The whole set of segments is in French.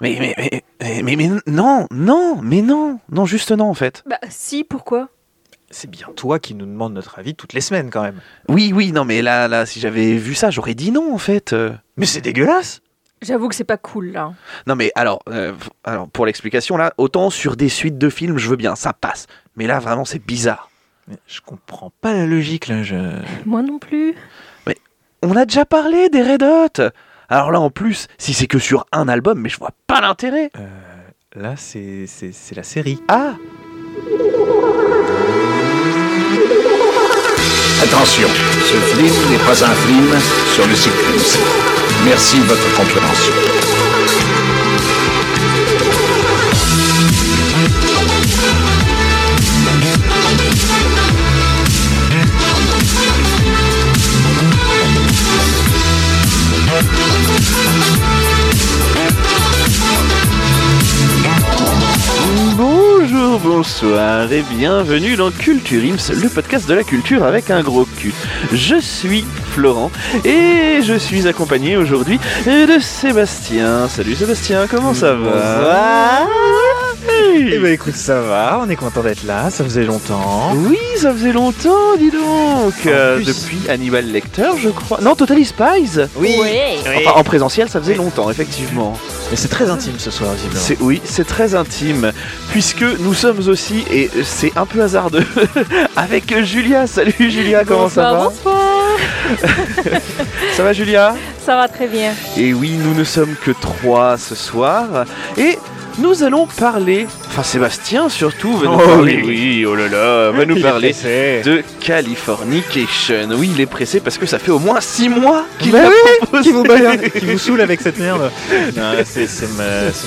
Mais, mais, mais, mais, mais, mais non, non, mais non, non, juste non en fait. Bah si, pourquoi? C'est bien toi qui nous demandes notre avis toutes les semaines quand même. Oui, oui, non, mais là, là, si j'avais vu ça, j'aurais dit non en fait. Euh, Mais c'est dégueulasse J'avoue que c'est pas cool là. Non, mais alors, euh, alors pour l'explication là, autant sur des suites de films, je veux bien, ça passe. Mais là, vraiment, c'est bizarre. Mais Je comprends pas la logique là. Je... Moi non plus. On a déjà parlé des Red Hot. Alors là, en plus, si c'est que sur un album, mais je vois pas l'intérêt. Euh, là, c'est c'est- c'est la série. Ah, Attention, ce film n'est pas un film sur le cyclisme. Merci de votre compréhension. Bonsoir et bienvenue dans Culture Ims, le podcast de la culture avec un gros cul. Je suis Florent et je suis accompagné aujourd'hui de Sébastien. Salut Sébastien, comment ça va? Eh ben écoute, ça va, on est content d'être là, ça faisait longtemps. Oui, ça faisait longtemps, dis donc. Euh, plus- depuis Hannibal Lecter, je crois. Non, Totally Spies. Oui. Enfin, en présentiel, ça faisait longtemps, effectivement. mais c'est très intime ce soir, visiblement. C'est oui, c'est très intime puisque nous sommes aussi et c'est un peu hasardeux avec Julia. Salut Julia, comment ça va Bonsoir. Ça va Julia? Ça va très bien. Et oui, nous ne sommes que trois ce soir et nous allons parler, enfin Sébastien surtout va nous Oh parler, oui. oui, oh là là, va nous parler de Californication. Oui, il est pressé parce que ça fait au moins six mois qu'il Bah oui, qui vous, balade- qui vous saoule avec cette merde. C'est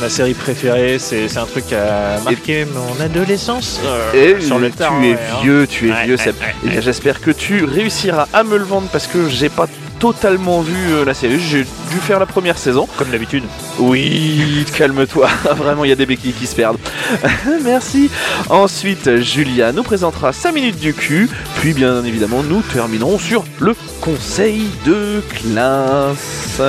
ma, série préférée, c'est un truc qui a marqué mon adolescence. euh, Et sur le tu es ouais, hein. vieux, tu es Ouais, vieux, ouais, J'espère que tu réussiras à me le vendre parce que j'ai pas totalement vu euh, la série. J'ai dû faire la première saison. Comme d'habitude. Oui, calme-toi. Vraiment, il y a des béquilles qui se perdent. Merci. Ensuite, Julia nous présentera 5 minutes du cul. Puis, bien évidemment, nous terminerons sur le conseil de classe.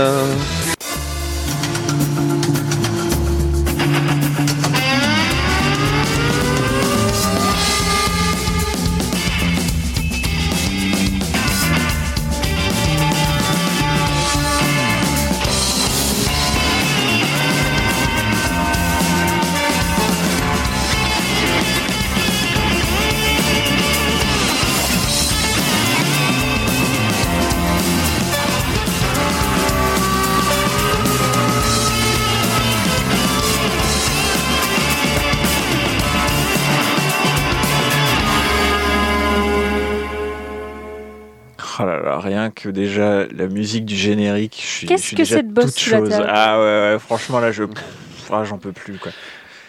Déjà la musique du générique, je suis, Qu'est-ce je suis que déjà cette bosse toute chose. Ah ouais, ouais, franchement là, je, pff, ah, j'en peux plus quoi.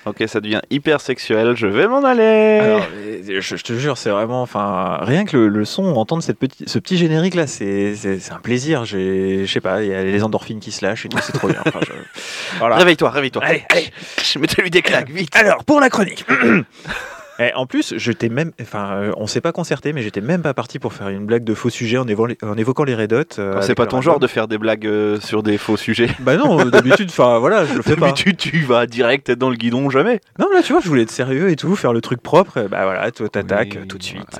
Ok, ça devient hyper sexuel. Je vais m'en aller. Alors, je, je te jure, c'est vraiment, enfin, rien que le, le son, entendre cette petite, ce petit générique là, c'est, c'est, c'est un plaisir. J'ai, je sais pas, il y a les endorphines qui se lâchent et tout, c'est trop bien. Enfin, je- Voilà. Réveille-toi, réveille-toi. Allez, allez. Je mettrai lui des claques, vite. Alors, pour la chronique. Et en plus, je t'ai même, enfin, euh, on s'est pas concerté, mais j'étais même pas parti pour faire une blague de faux sujet en, évo- en évoquant les Red Hot. euh, C'est pas ton genre de faire des blagues euh, sur des faux sujets. Bah non, d'habitude, enfin voilà, je le fais pas. D'habitude, tu vas direct être dans le guidon, jamais. Non, là, tu vois, je voulais être sérieux et tout, faire le truc propre. et Bah voilà, toi, t'attaques tout de suite.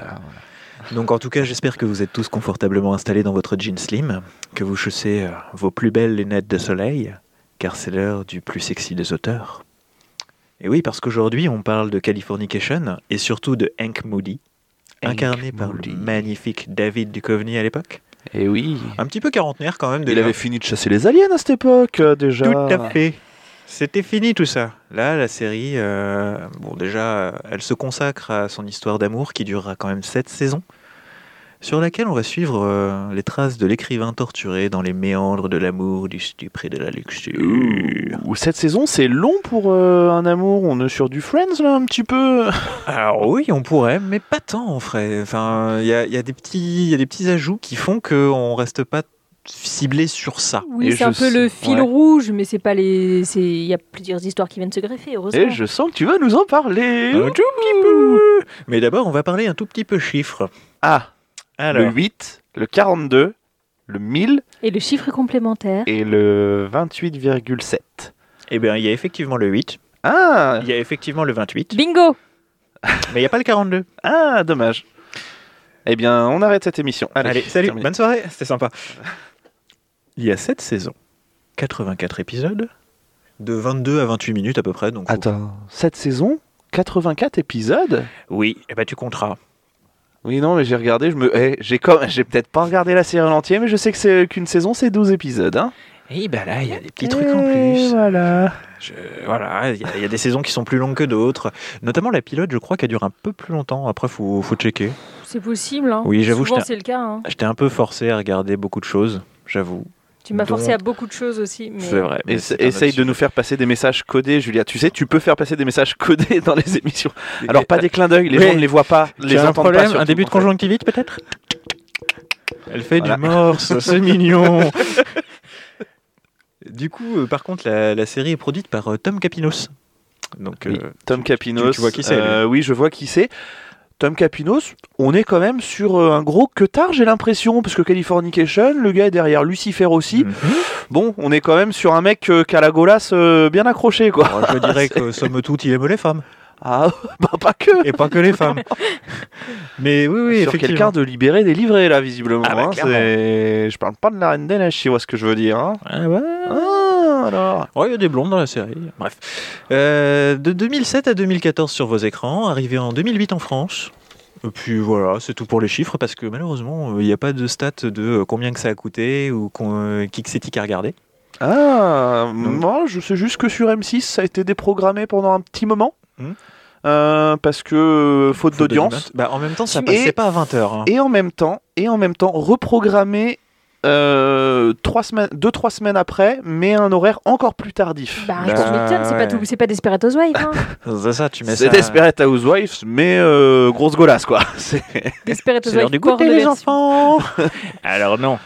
Donc, en tout cas, j'espère que vous êtes tous confortablement installés dans votre jean slim, que vous chaussez vos plus belles lunettes de soleil, car c'est l'heure du plus sexy des auteurs. Et oui, parce qu'aujourd'hui, on parle de Californication et surtout de Hank Moody, incarné par Moody. le magnifique David Duchovny à l'époque. Et oui. Un petit peu quarantenaire quand même. Il avait fini de chasser les aliens à cette époque, euh, déjà. Tout à fait. C'était fini tout ça. Là, la série, euh, bon déjà, elle se consacre à son histoire d'amour qui durera quand même sept saisons, sur laquelle on va suivre euh, les traces de l'écrivain torturé dans les méandres de l'amour, du stupre et de la luxure. Ou cette saison, c'est long pour euh, un amour. On est sur du Friends, là, un petit peu. Alors oui, on pourrait, mais pas tant en vrai. Enfin, il y a, y a des petits, il y a des petits ajouts qui font qu'on reste pas ciblé sur ça. Oui, c'est un peu le fil ouais. rouge, mais c'est pas les. c'est- Il y a plusieurs histoires qui viennent se greffer, heureusement. Et je sens que tu vas nous en parler. Un tout petit peu. Mais d'abord, on va parler un tout petit peu chiffres. Ah, Alors, le 8, le 42, le 1000 Et le chiffre complémentaire. et le 28,7. Eh bien, il y a effectivement le 8, Ah, il y a effectivement le 28, Bingo mais il n'y a pas le 42. ah, dommage. Eh bien, on arrête cette émission. Allez, Allez, salut, terminé. bonne soirée, c'était sympa. Il y a 7 saisons, 84 épisodes, de 22 à 28 minutes à peu près. Donc Attends, cette saison 84 épisodes? Oui, et bah tu compteras. Oui, non, mais j'ai regardé, je me... eh, j'ai comme... j'ai peut-être pas regardé la série en entier, mais je sais que c'est qu'une saison, c'est 12 épisodes. Hein Et bah là, il y a des petits trucs en plus. voilà. Je- voilà, il y, a- il y a des saisons qui sont plus longues que d'autres. Notamment la pilote, je crois qu'elle dure un peu plus longtemps. Après, faut, faut checker. C'est possible. Hein. Oui, j'avoue, j'étais- c'est le cas. hein. J'étais un peu forcé à regarder beaucoup de choses, j'avoue. Tu m'as forcé à beaucoup de choses aussi. Mais... C'est vrai. mais essaye de nous faire passer des messages codés, Julia. Tu sais, tu peux faire passer des messages codés dans les émissions. Alors, pas des clins d'œil, les Oui. gens ne les voient pas, les as un entendent problème, pas. surtout, un début de en fait. conjonctivite peut-être? Elle fait Voilà. du morse, c'est mignon. Du coup, euh, par contre, la, la série est produite par euh, Tom Capinos. Donc, Oui, euh, Tom Capinos. tu vois qui c'est, euh, Oui, je vois qui c'est. Tom Capinos, on est quand même sur euh, un gros que tard, j'ai l'impression, parce que Californication, le gars est derrière Lucifer aussi. mhm. Bon, on est quand même sur un mec euh, qui a la golasse euh, bien accrochée, quoi. Alors, je dirais que somme toute, il aime les femmes. Ah, bah pas que. Et pas que les femmes. Mais oui, oui, sur quelqu'un de libéré, délivré, là, visiblement. Ah bah, hein, Je parle pas de la Reine des Neiges, si tu vois ce que je veux dire. hein. Ah ouais. Ah, alors? Ouais, il y a des blondes dans la série. Bref. Euh, de 2007 à 2014 sur vos écrans, arrivé en 2008 en France. Et puis voilà, c'est tout pour les chiffres parce que malheureusement, euh, il n'y a pas de stats de euh, combien que ça a coûté ou qui que c'est qui a regardé. Ah, moi, je sais juste que sur M6, ça a été déprogrammé pendant un petit moment. Hmm. Euh, parce que faute Faute d'audience. Bah, en même temps, ça Et- passait pas à 20h. Et en même temps, et en même temps, reprogrammé euh, trois semaines, deux trois semaines après, mais un horaire encore plus tardif. Bah, Bah, tu m'étonnes, c'est ouais. pas, tout- c'est pas Desperate Housewives. Hein. C'est ça, tu mets C'est ça. Desperate Housewives, mais euh, grosse golasse quoi. C'est Desperate C'est l'heure Housewives. du goûter, les enfants Alors non,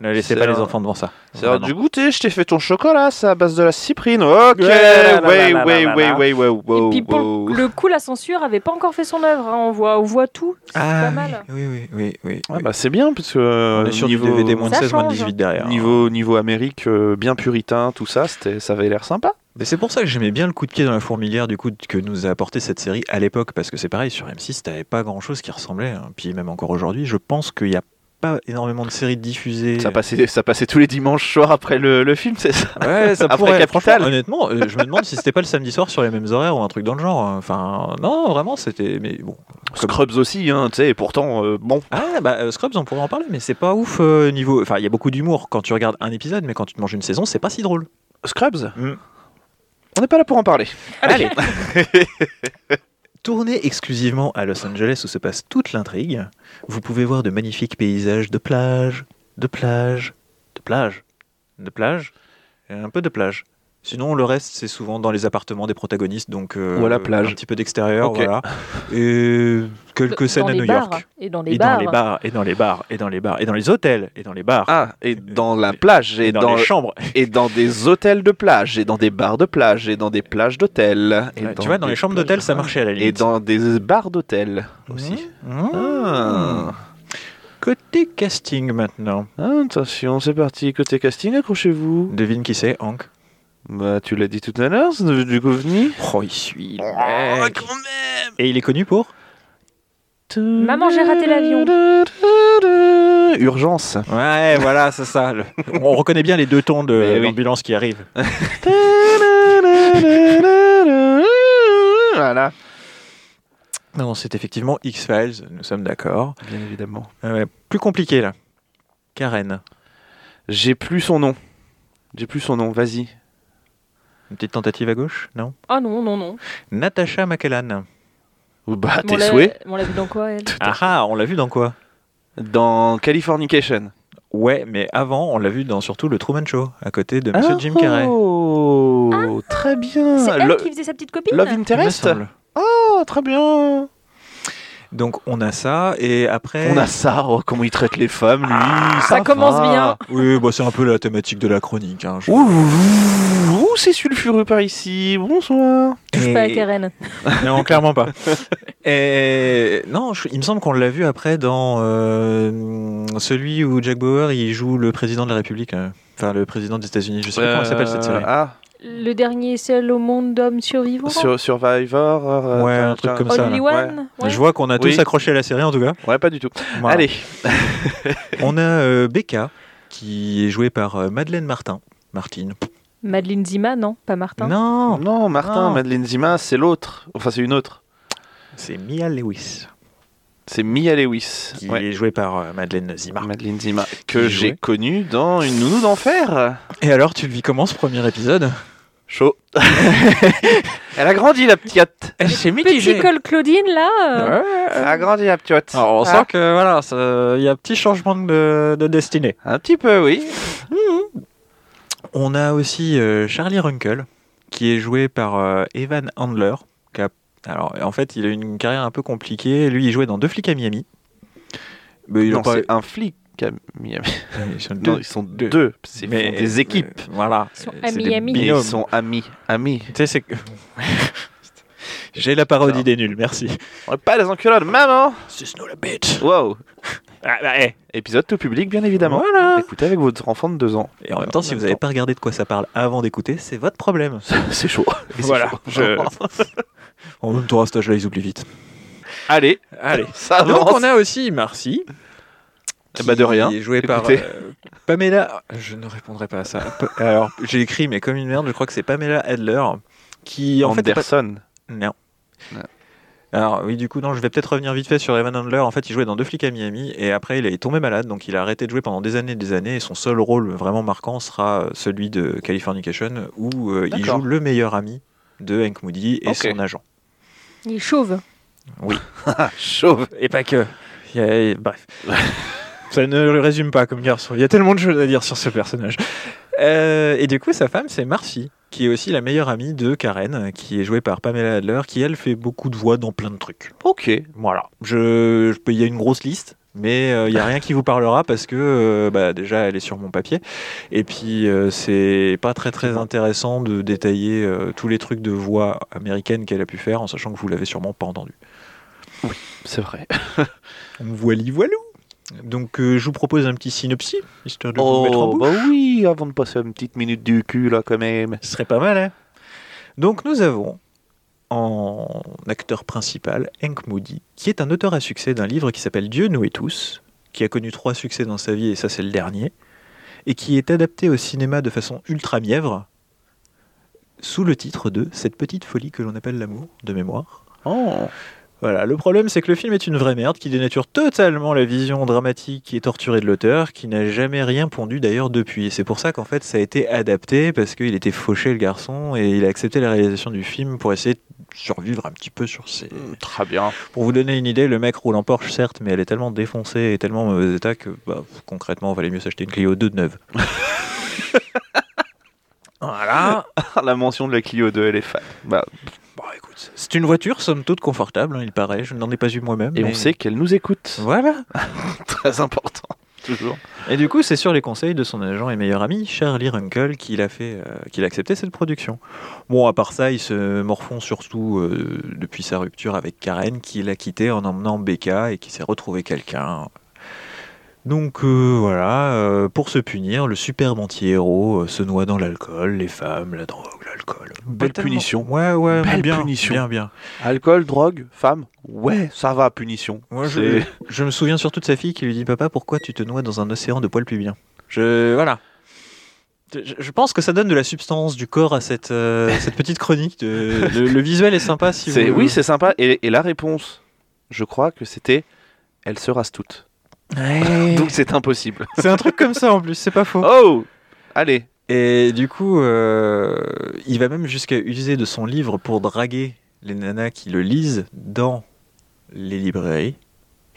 ne laissez pas les enfants devant ça. c'est l'heure du goûter. Je t'ai fait ton chocolat, c'est à base de la cyprine. Ok, Ouais, ouais, ouais, ouais, ouais, ouais, Et puis pour wow. le coup, la censure avait pas encore fait son œuvre. hein. On, voit, on voit tout. C'est Ah, pas mal. Oui, oui, oui, oui. Ah oui. bah c'est bien parce que On euh, est sur niveau du DVD moins de Ça 16, moins de change. 18 derrière. niveau niveau Amérique euh, bien puritain, tout ça, c'était ça avait l'air sympa. Mais c'est pour ça que j'aimais bien le coup de pied dans la fourmilière du coup que nous a apporté cette série à l'époque parce que c'est pareil sur M6 t'avais pas grand chose qui ressemblait hein. puis même encore aujourd'hui je pense qu'il n'y a pas énormément de séries diffusées Ça passait ça passait tous les dimanches soirs après le, le film, c'est ça. ouais ça Après pourrait Capital. honnêtement euh, je me demande si c'était pas le samedi soir sur les mêmes horaires ou un truc dans le genre enfin non vraiment c'était mais bon Scrubs aussi, hein, tu sais, et pourtant, euh, bon. ah bah euh, Scrubs on pourrait en parler mais c'est pas ouf euh, niveau enfin il y a beaucoup d'humour quand tu regardes un épisode mais quand tu te manges une saison c'est pas si drôle Scrubs Mm. On n'est pas là pour en parler. Allez Tourné exclusivement à Los Angeles où se passe toute l'intrigue, vous pouvez voir de magnifiques paysages de plage, de plage, de plage, de plage, un peu de plage. Sinon, le reste, c'est souvent dans les appartements des protagonistes, donc euh, Ou à la plage. un petit peu d'extérieur, voilà. Et quelques Dans scènes à New bars. York. Et dans les Et bars. dans les bars, et dans les bars, et dans les bars, et dans les hôtels, et dans les bars, Ah, et dans la plage, et, et dans, dans, les chambres. et dans des hôtels de plage, et dans des bars de plage, et dans des plages d'hôtel. et Ouais, tu vois, dans les chambres d'hôtel, ça marchait à la Et limite. dans des bars d'hôtel aussi. Mmh. Ah. Côté casting maintenant. Ah, attention, c'est parti. Côté casting, accrochez-vous. Devine qui c'est, Hank? Bah, tu l'as dit tout à l'heure, du Govni. Oh, il suit. le Oh, mec. quand même Et il est connu pour Maman, j'ai raté l'avion. Urgence. Ouais, voilà, c'est ça. le- On reconnaît bien les deux tons de Mais oui. l'ambulance qui arrivent. Voilà. Non, c'est effectivement X-Files, nous sommes d'accord. Bien évidemment. Euh, plus compliqué là. Karen. J'ai plus son nom. J'ai plus son nom, vas-y. Une petite tentative à gauche Non? Ah non, non, non. Natasha McKellan. Bah, tes l'a- souhaits. On l'a vu dans quoi, elle? Ah ah, on l'a vu dans quoi? Dans Californication. Ouais, mais avant, on l'a vu dans surtout le Truman Show, à côté de Monsieur Ah, Jim Carrey. Oh, très bien. C'est elle Lo- qui faisait sa petite copine? Love Interest? Oh, très bien. Donc on a ça, et après... On a ça. Oh, comment il traite les femmes, lui. Ah, ça commence bien. Oui, bah, c'est un peu la thématique de la chronique. hein, je- Ouh, c'est sulfureux par ici. Bonsoir. Touche Et- pas à Karen. Non, clairement pas. Et non, je- il me semble qu'on l'a vu après dans euh, celui où Jack Bauer il joue le président de la République, euh, enfin le président des États-Unis. Je sais pas comment s'appelle cette série. Ah, Le dernier seul au monde d'hommes survivants Sur Survivor. euh, Ouais, un truc comme ça, Only. One Ouais. Je vois qu'on a tous Oui. accroché à la série en tout cas. Ouais, pas du tout. Voilà. Allez. On a euh, Becca, qui est jouée par euh, Madeleine Martin. Martine. Madeleine Zima, non Pas Martin Non, Non, Martin, Non. Madeleine Zima, c'est l'autre. Enfin, c'est une autre. c'est Mia Lewis, C'est Mia Lewis. qui Ouais. est jouée par euh, Madeleine Zima. Madeleine Zima, que j'ai connue dans Une nounou d'enfer. Et alors, tu le vis comment ce premier épisode? Chaud. Elle a grandi, la petite. C'est Petit col Claudine, là euh, Elle a grandi, la petite. Alors, on Ah. sent que voilà, il y a un petit changement de, de destinée. Un petit peu, oui. On a aussi euh, Charlie Runkle, qui est joué par euh, Evan Handler. qui a- Alors, en fait, il a une carrière un peu compliquée. Lui, il jouait dans Deux flics à Miami. Mais il non, pas- c'est un flic Miami. Ils sont Non, deux. ils sont deux. deux. C'est ils Mais- font des équipes. euh, voilà. Ils sont amis, ils sont amis. Amis. Tu sais, c'est que- J'ai la parodie des nuls, merci. On est pas des enculades, maman C'est not a bitch. Wow Ah, bah, eh. Épisode tout public, bien évidemment. Voilà. Écoutez avec votre enfant de deux ans. Et en même temps, si vous n'avez pas regardé de quoi ça parle avant d'écouter, c'est votre problème. C'est chaud. Et c'est Voilà. chaud. Je- En même temps, à cet âge-là, ils oublient vite. Allez, Allez. ça Donc, on a aussi Marcy. Eh bah, de rien. Est Écoutez. par euh, Pamela. Je ne répondrai pas à ça. Alors, j'ai écrit, mais comme une merde, je crois que c'est Pamela Adler. Qui, en fait, est pas-. Non. Ouais. Alors oui, du coup, non, je vais peut-être revenir vite fait sur Evan Handler. En fait, il jouait dans Deux flics à Miami et après, il est tombé malade, donc il a arrêté de jouer pendant des années et des années. Et son seul rôle vraiment marquant sera euh, celui de Californication, où euh, il joue le meilleur ami de Hank Moody et son agent. Il est chauve. Ah, chauve. Et pas que. Bref. Ça ne le résume pas comme garçon. Il y a tellement de choses à dire sur ce personnage. Euh, et du coup, sa femme, c'est Marcy, qui est aussi la meilleure amie de Karen, qui est jouée par Pamela Adler, qui elle fait beaucoup de voix dans plein de trucs. Ok. Voilà. Je, je peux- il y a une grosse liste, mais euh, il n'y a rien qui vous parlera parce que euh, bah, déjà elle est sur mon papier. Et puis euh, c'est pas très très intéressant de détailler euh, tous les trucs de voix américaine qu'elle a pu faire en sachant que vous l'avez sûrement pas entendu. C'est vrai. Voili voilou. Donc euh, je vous propose un petit synopsis, histoire de vous mettre en Oh, bouche. bah oui, avant de passer une petite minute du cul, là, quand même. Ce serait pas mal, hein Donc nous avons en acteur principal Hank Moody, qui est un auteur à succès d'un livre qui s'appelle Dieu, nous et tous, qui a connu trois succès dans sa vie, et ça c'est le dernier, et qui est adapté au cinéma de façon ultra mièvre, sous le titre de Cette petite folie que l'on appelle l'amour, de mémoire. Oh. Voilà, le problème c'est que le film est une vraie merde qui dénature totalement la vision dramatique et torturée de l'auteur, qui n'a jamais rien pondu d'ailleurs depuis. Et c'est pour ça qu'en fait ça a été adapté parce qu'il était fauché le garçon et il a accepté la réalisation du film pour essayer de survivre un petit peu sur ses. Mm, Très bien. Pour vous donner une idée, le mec roule en Porsche certes, mais elle est tellement défoncée et tellement en mauvais état que bah, concrètement, il valait mieux s'acheter une Clio 2 de neuve. voilà. La mention de la Clio 2, elle est fan. Bah, Bon, écoute, c'est une voiture somme toute confortable, hein, il paraît. Je n'en ai pas eu moi-même. et mais- on sait qu'elle nous écoute. Voilà. Très important. Toujours. Et du coup, c'est sur les conseils de son agent et meilleur ami, Charlie Runkle, qu'il a, fait, euh, qu'il a accepté cette production. Bon, à part ça, il se morfond surtout euh, depuis sa rupture avec Karen, qu'il a quitté en emmenant Becca et qui s'est retrouvé quelqu'un. Donc euh, voilà, euh, pour se punir, le superbe anti-héros euh, se noie dans l'alcool, les femmes, la drogue, l'alcool. Belle Pas tellement- punition. Ouais, ouais, Belle bien, punition. bien, bien. Alcool, drogue, femme. Ouais, ça va, punition. Moi, je, je me souviens surtout de sa fille qui lui dit Papa, pourquoi tu te noies dans un océan de poils pubiens Je. Voilà. Je, je pense que ça donne de la substance, du corps à cette, euh, cette petite chronique. De, le, le visuel est sympa si C'est- vous. Oui, c'est sympa. Et, et la réponse, je crois que c'était elle se rase toute. Ouais. Donc c'est impossible. c'est un truc comme ça en plus, c'est pas faux. Oh Allez. Et du coup, euh, il va même jusqu'à user de son livre pour draguer les nanas qui le lisent dans les librairies.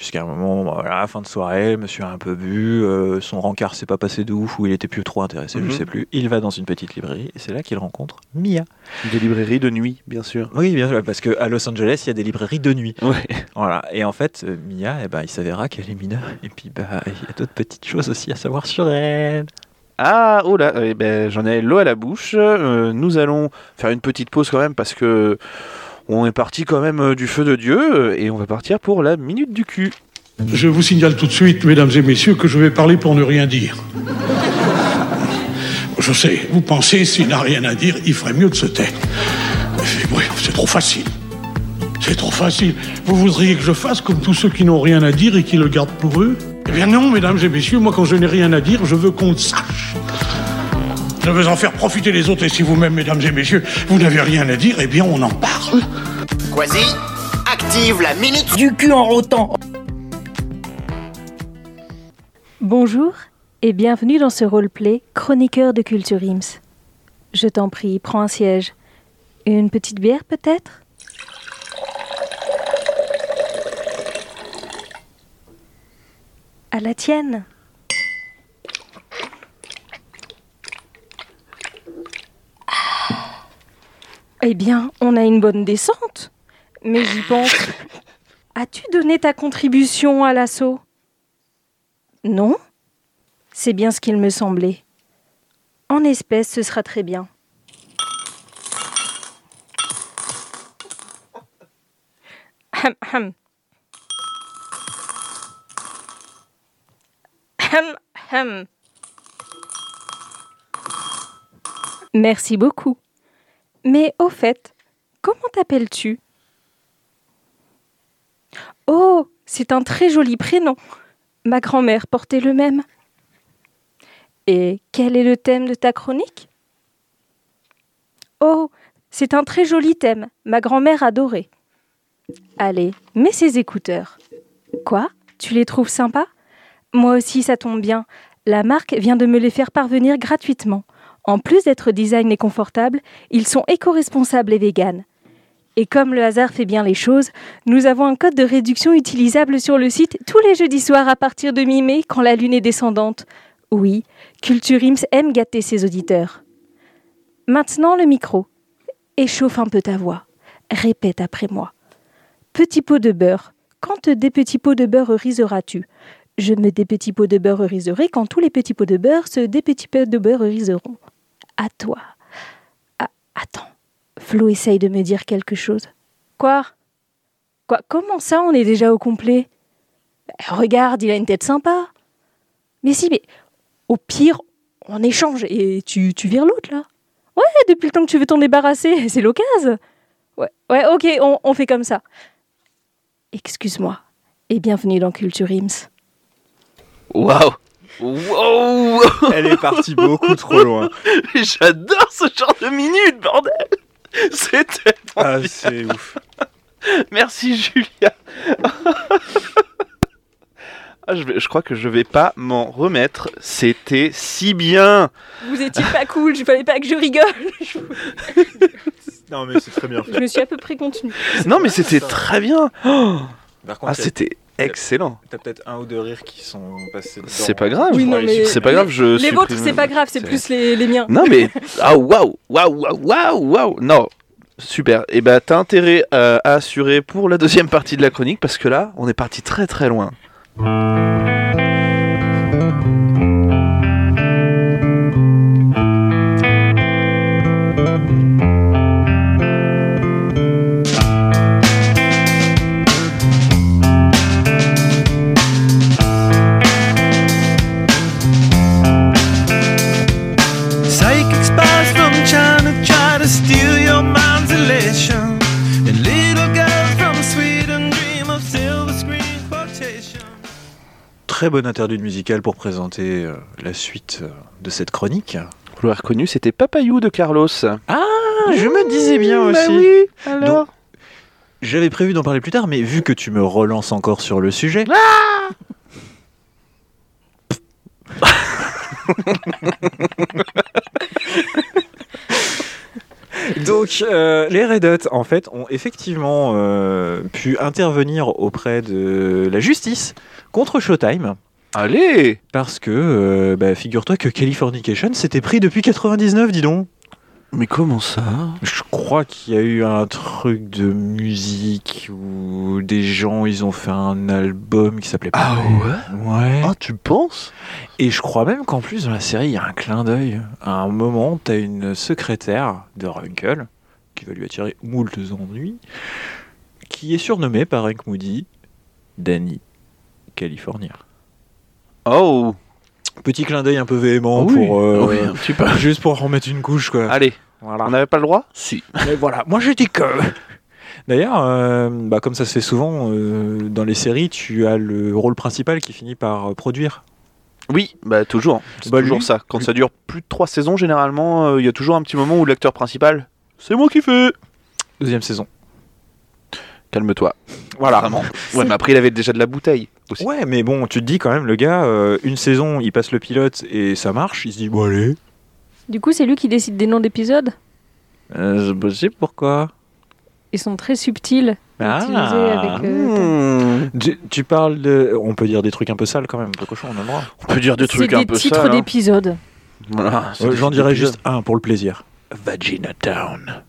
Jusqu'à un moment, bah, voilà, fin de soirée, monsieur a un peu bu, euh, son rencard s'est pas passé de ouf ou il était plus trop intéressé, Mhm. je sais plus. Il va dans une petite librairie et c'est là qu'il rencontre Mia. Des librairies de nuit, bien sûr. Oui, bien sûr, parce qu'à Los Angeles, il y a des librairies de nuit. Ouais. Voilà. Et en fait, euh, Mia, eh ben, il s'avérera qu'elle est mineure. Et puis, bah, il y a d'autres petites choses aussi à savoir sur elle. Ah, oh là, eh ben, j'en ai l'eau à la bouche. Euh, nous allons faire une petite pause quand même parce que on est parti quand même euh, du feu de Dieu euh, et on va partir pour la minute du cul. Je vous signale tout de suite, mesdames et messieurs, que je vais parler pour ne rien dire. Je sais, vous pensez, s'il n'a rien à dire, il ferait mieux de se taire. C'est trop facile. C'est trop facile. Vous voudriez que je fasse comme tous ceux qui n'ont rien à dire et qui le gardent pour eux? Eh bien non, mesdames et messieurs, moi quand je n'ai rien à dire, je veux qu'on le sache. Je veux en faire profiter les autres et si vous-même, mesdames et messieurs, vous n'avez rien à dire, eh bien on en parle. Quasi, active la minute Du cul en rotant. Bonjour et bienvenue dans ce roleplay Chroniqueur de Culture Ims. Je t'en prie, prends un siège. Une petite bière peut-être? À la tienne. Eh bien, on a une bonne descente. Mais j'y pense. As-tu donné ta contribution à l'assaut? Non C'est bien ce qu'il me semblait. En espèces, ce sera très bien. Hum, hum. Hum, hum. Merci beaucoup. Mais au fait, comment t'appelles-tu? Oh, c'est un très joli prénom. Ma grand-mère portait le même. Et quel est le thème de ta chronique? Oh, c'est un très joli thème. Ma grand-mère adorait. Allez, mets ces écouteurs. Quoi? Tu les trouves sympas? Moi aussi, ça tombe bien. La marque vient de me les faire parvenir gratuitement. En plus d'être design et confortable, ils sont éco-responsables et véganes. Et comme le hasard fait bien les choses, nous avons un code de réduction utilisable sur le site tous les jeudis soirs à partir de mi-mai quand la lune est descendante. Oui, Culture Ims aime gâter ses auditeurs. Maintenant le micro. Échauffe un peu ta voix. Répète après moi. Petit pot de beurre. Quand des petits pots de beurre riseras-tu? Je me des petits pots de beurre riserai quand tous les petits pots de beurre se des petits pots de beurre riseront. À toi. Ah, attends. Flo essaye de me dire quelque chose. Quoi? Quoi Comment ça, on est déjà au complet? Regarde, il a une tête sympa. Mais si, mais au pire, on échange et tu, tu vires l'autre là. Ouais, depuis le temps que tu veux t'en débarrasser, c'est l'occasion. Ouais, ouais, ok, on, on fait comme ça. Excuse-moi et bienvenue dans Culture Ims. Waouh Wow Elle est partie beaucoup trop loin. J'adore ce genre de minute, bordel C'était Ah, c'est ouf. Merci Julia. Ah, je, vais- je crois que je vais pas m'en remettre. C'était si bien. Vous étiez pas cool, je fallait pas que je rigole. Non, mais c'est très bien fait. Je me suis à peu près contenue. Non, mais c'était très bien. Oh, Par contre, ah, c'était excellent. t'as peut-être un ou deux rires qui sont passés. C'est pas grave. Oui, non, mais- C'est pas grave, je Les vôtres, c'est pas grave, c'est plus les, les miens. Non mais ah waouh waouh waouh waouh waouh non super et bah t'as intérêt euh, à assurer pour la deuxième partie de la chronique parce que là on est parti très très loin. Très bonne interlude musicale pour présenter euh, la suite euh, de cette chronique. Vous l'avez reconnu c'était Papayou de Carlos. Ah, je me disais bien Bah aussi. oui alors. J'avais prévu d'en parler plus tard, mais vu que tu me relances encore sur le sujet. Donc, euh, les Red Hot, en fait, ont effectivement euh, pu intervenir auprès de la justice contre Showtime. Allez Parce que, euh, bah, figure-toi que Californication s'était pris depuis 99, dis donc. Mais comment ça? Je crois qu'il y a eu un truc de musique où des gens, ils ont fait un album qui s'appelait Ah ouais? Ouais. Ah tu penses? Et je crois même qu'en plus dans la série, il y a un clin d'œil. À un moment, t'as une secrétaire de Runkle, qui va lui attirer moult ennuis, qui est surnommée par Hank Moody Danny California. Oh Petit clin d'œil un peu véhément Oui, pour euh, oui, un petit peu. juste pour remettre une couche quoi. Allez, Voilà. on n'avait pas le droit? Si. Mais voilà, moi j'ai dit que. D'ailleurs, euh, bah, comme ça se fait souvent euh, dans les séries, tu as le rôle principal qui finit par produire. Oui, bah toujours. C'est Bah, toujours lui- ça. Quand lui- ça dure plus de trois saisons, généralement, euh, il y a toujours un petit moment où l'acteur principal, c'est moi qui fais. Deuxième saison. Calme-toi. Voilà. Vraiment. Ouais, mais après, il avait déjà de la bouteille aussi. Ouais, mais bon, tu te dis quand même, le gars, euh, une saison, il passe le pilote et ça marche, il se dit, bon allez. Du coup, c'est lui qui décide des noms d'épisodes? Euh, je sais pourquoi? Ils sont très subtils. Ah. avec. euh, Mmh. Tu, tu parles de. On peut dire des trucs un peu sales quand même, peu cochon, on a le droit. On peut dire des C'est trucs un des peu titres sales, hein. d'épisodes. Voilà, c'est Euh, des J'en titres dirais d'épisodes. juste un pour le plaisir. Vagina Town.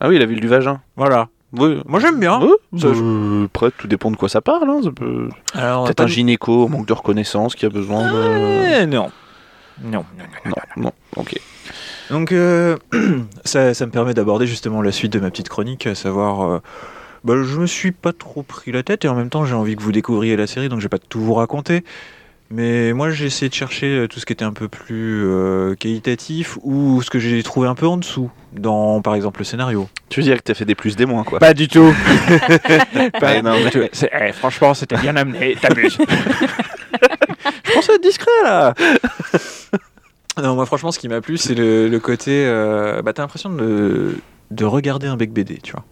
Ah oui, la ville du vagin. Voilà. Oui. Moi j'aime bien. Ouais, Ça, bah, Après, tout dépend de quoi ça parle. Hein. Ça peut... Alors, Peut-être un de- gynéco, au manque de reconnaissance, qui a besoin de. Eh, non. Non. Non, non, ok. Donc euh, ça, ça me permet d'aborder justement la suite de ma petite chronique, à savoir, euh, bah, je me suis pas trop pris la tête et en même temps j'ai envie que vous découvriez la série, donc je vais pas tout vous raconter. Mais moi j'ai essayé de chercher euh, tout ce qui était un peu plus euh, qualitatif ou ce que j'ai trouvé un peu en dessous dans par exemple le scénario. Tu veux dire que t'as fait des plus, des moins, quoi. Pas du tout. Ouais, non, mais- eh, franchement c'était bien amené, t'abuses. je pensais être discret là. non moi franchement ce qui m'a plu c'est le, le côté, euh, bah t'as l'impression de, de regarder un bec BD, tu vois.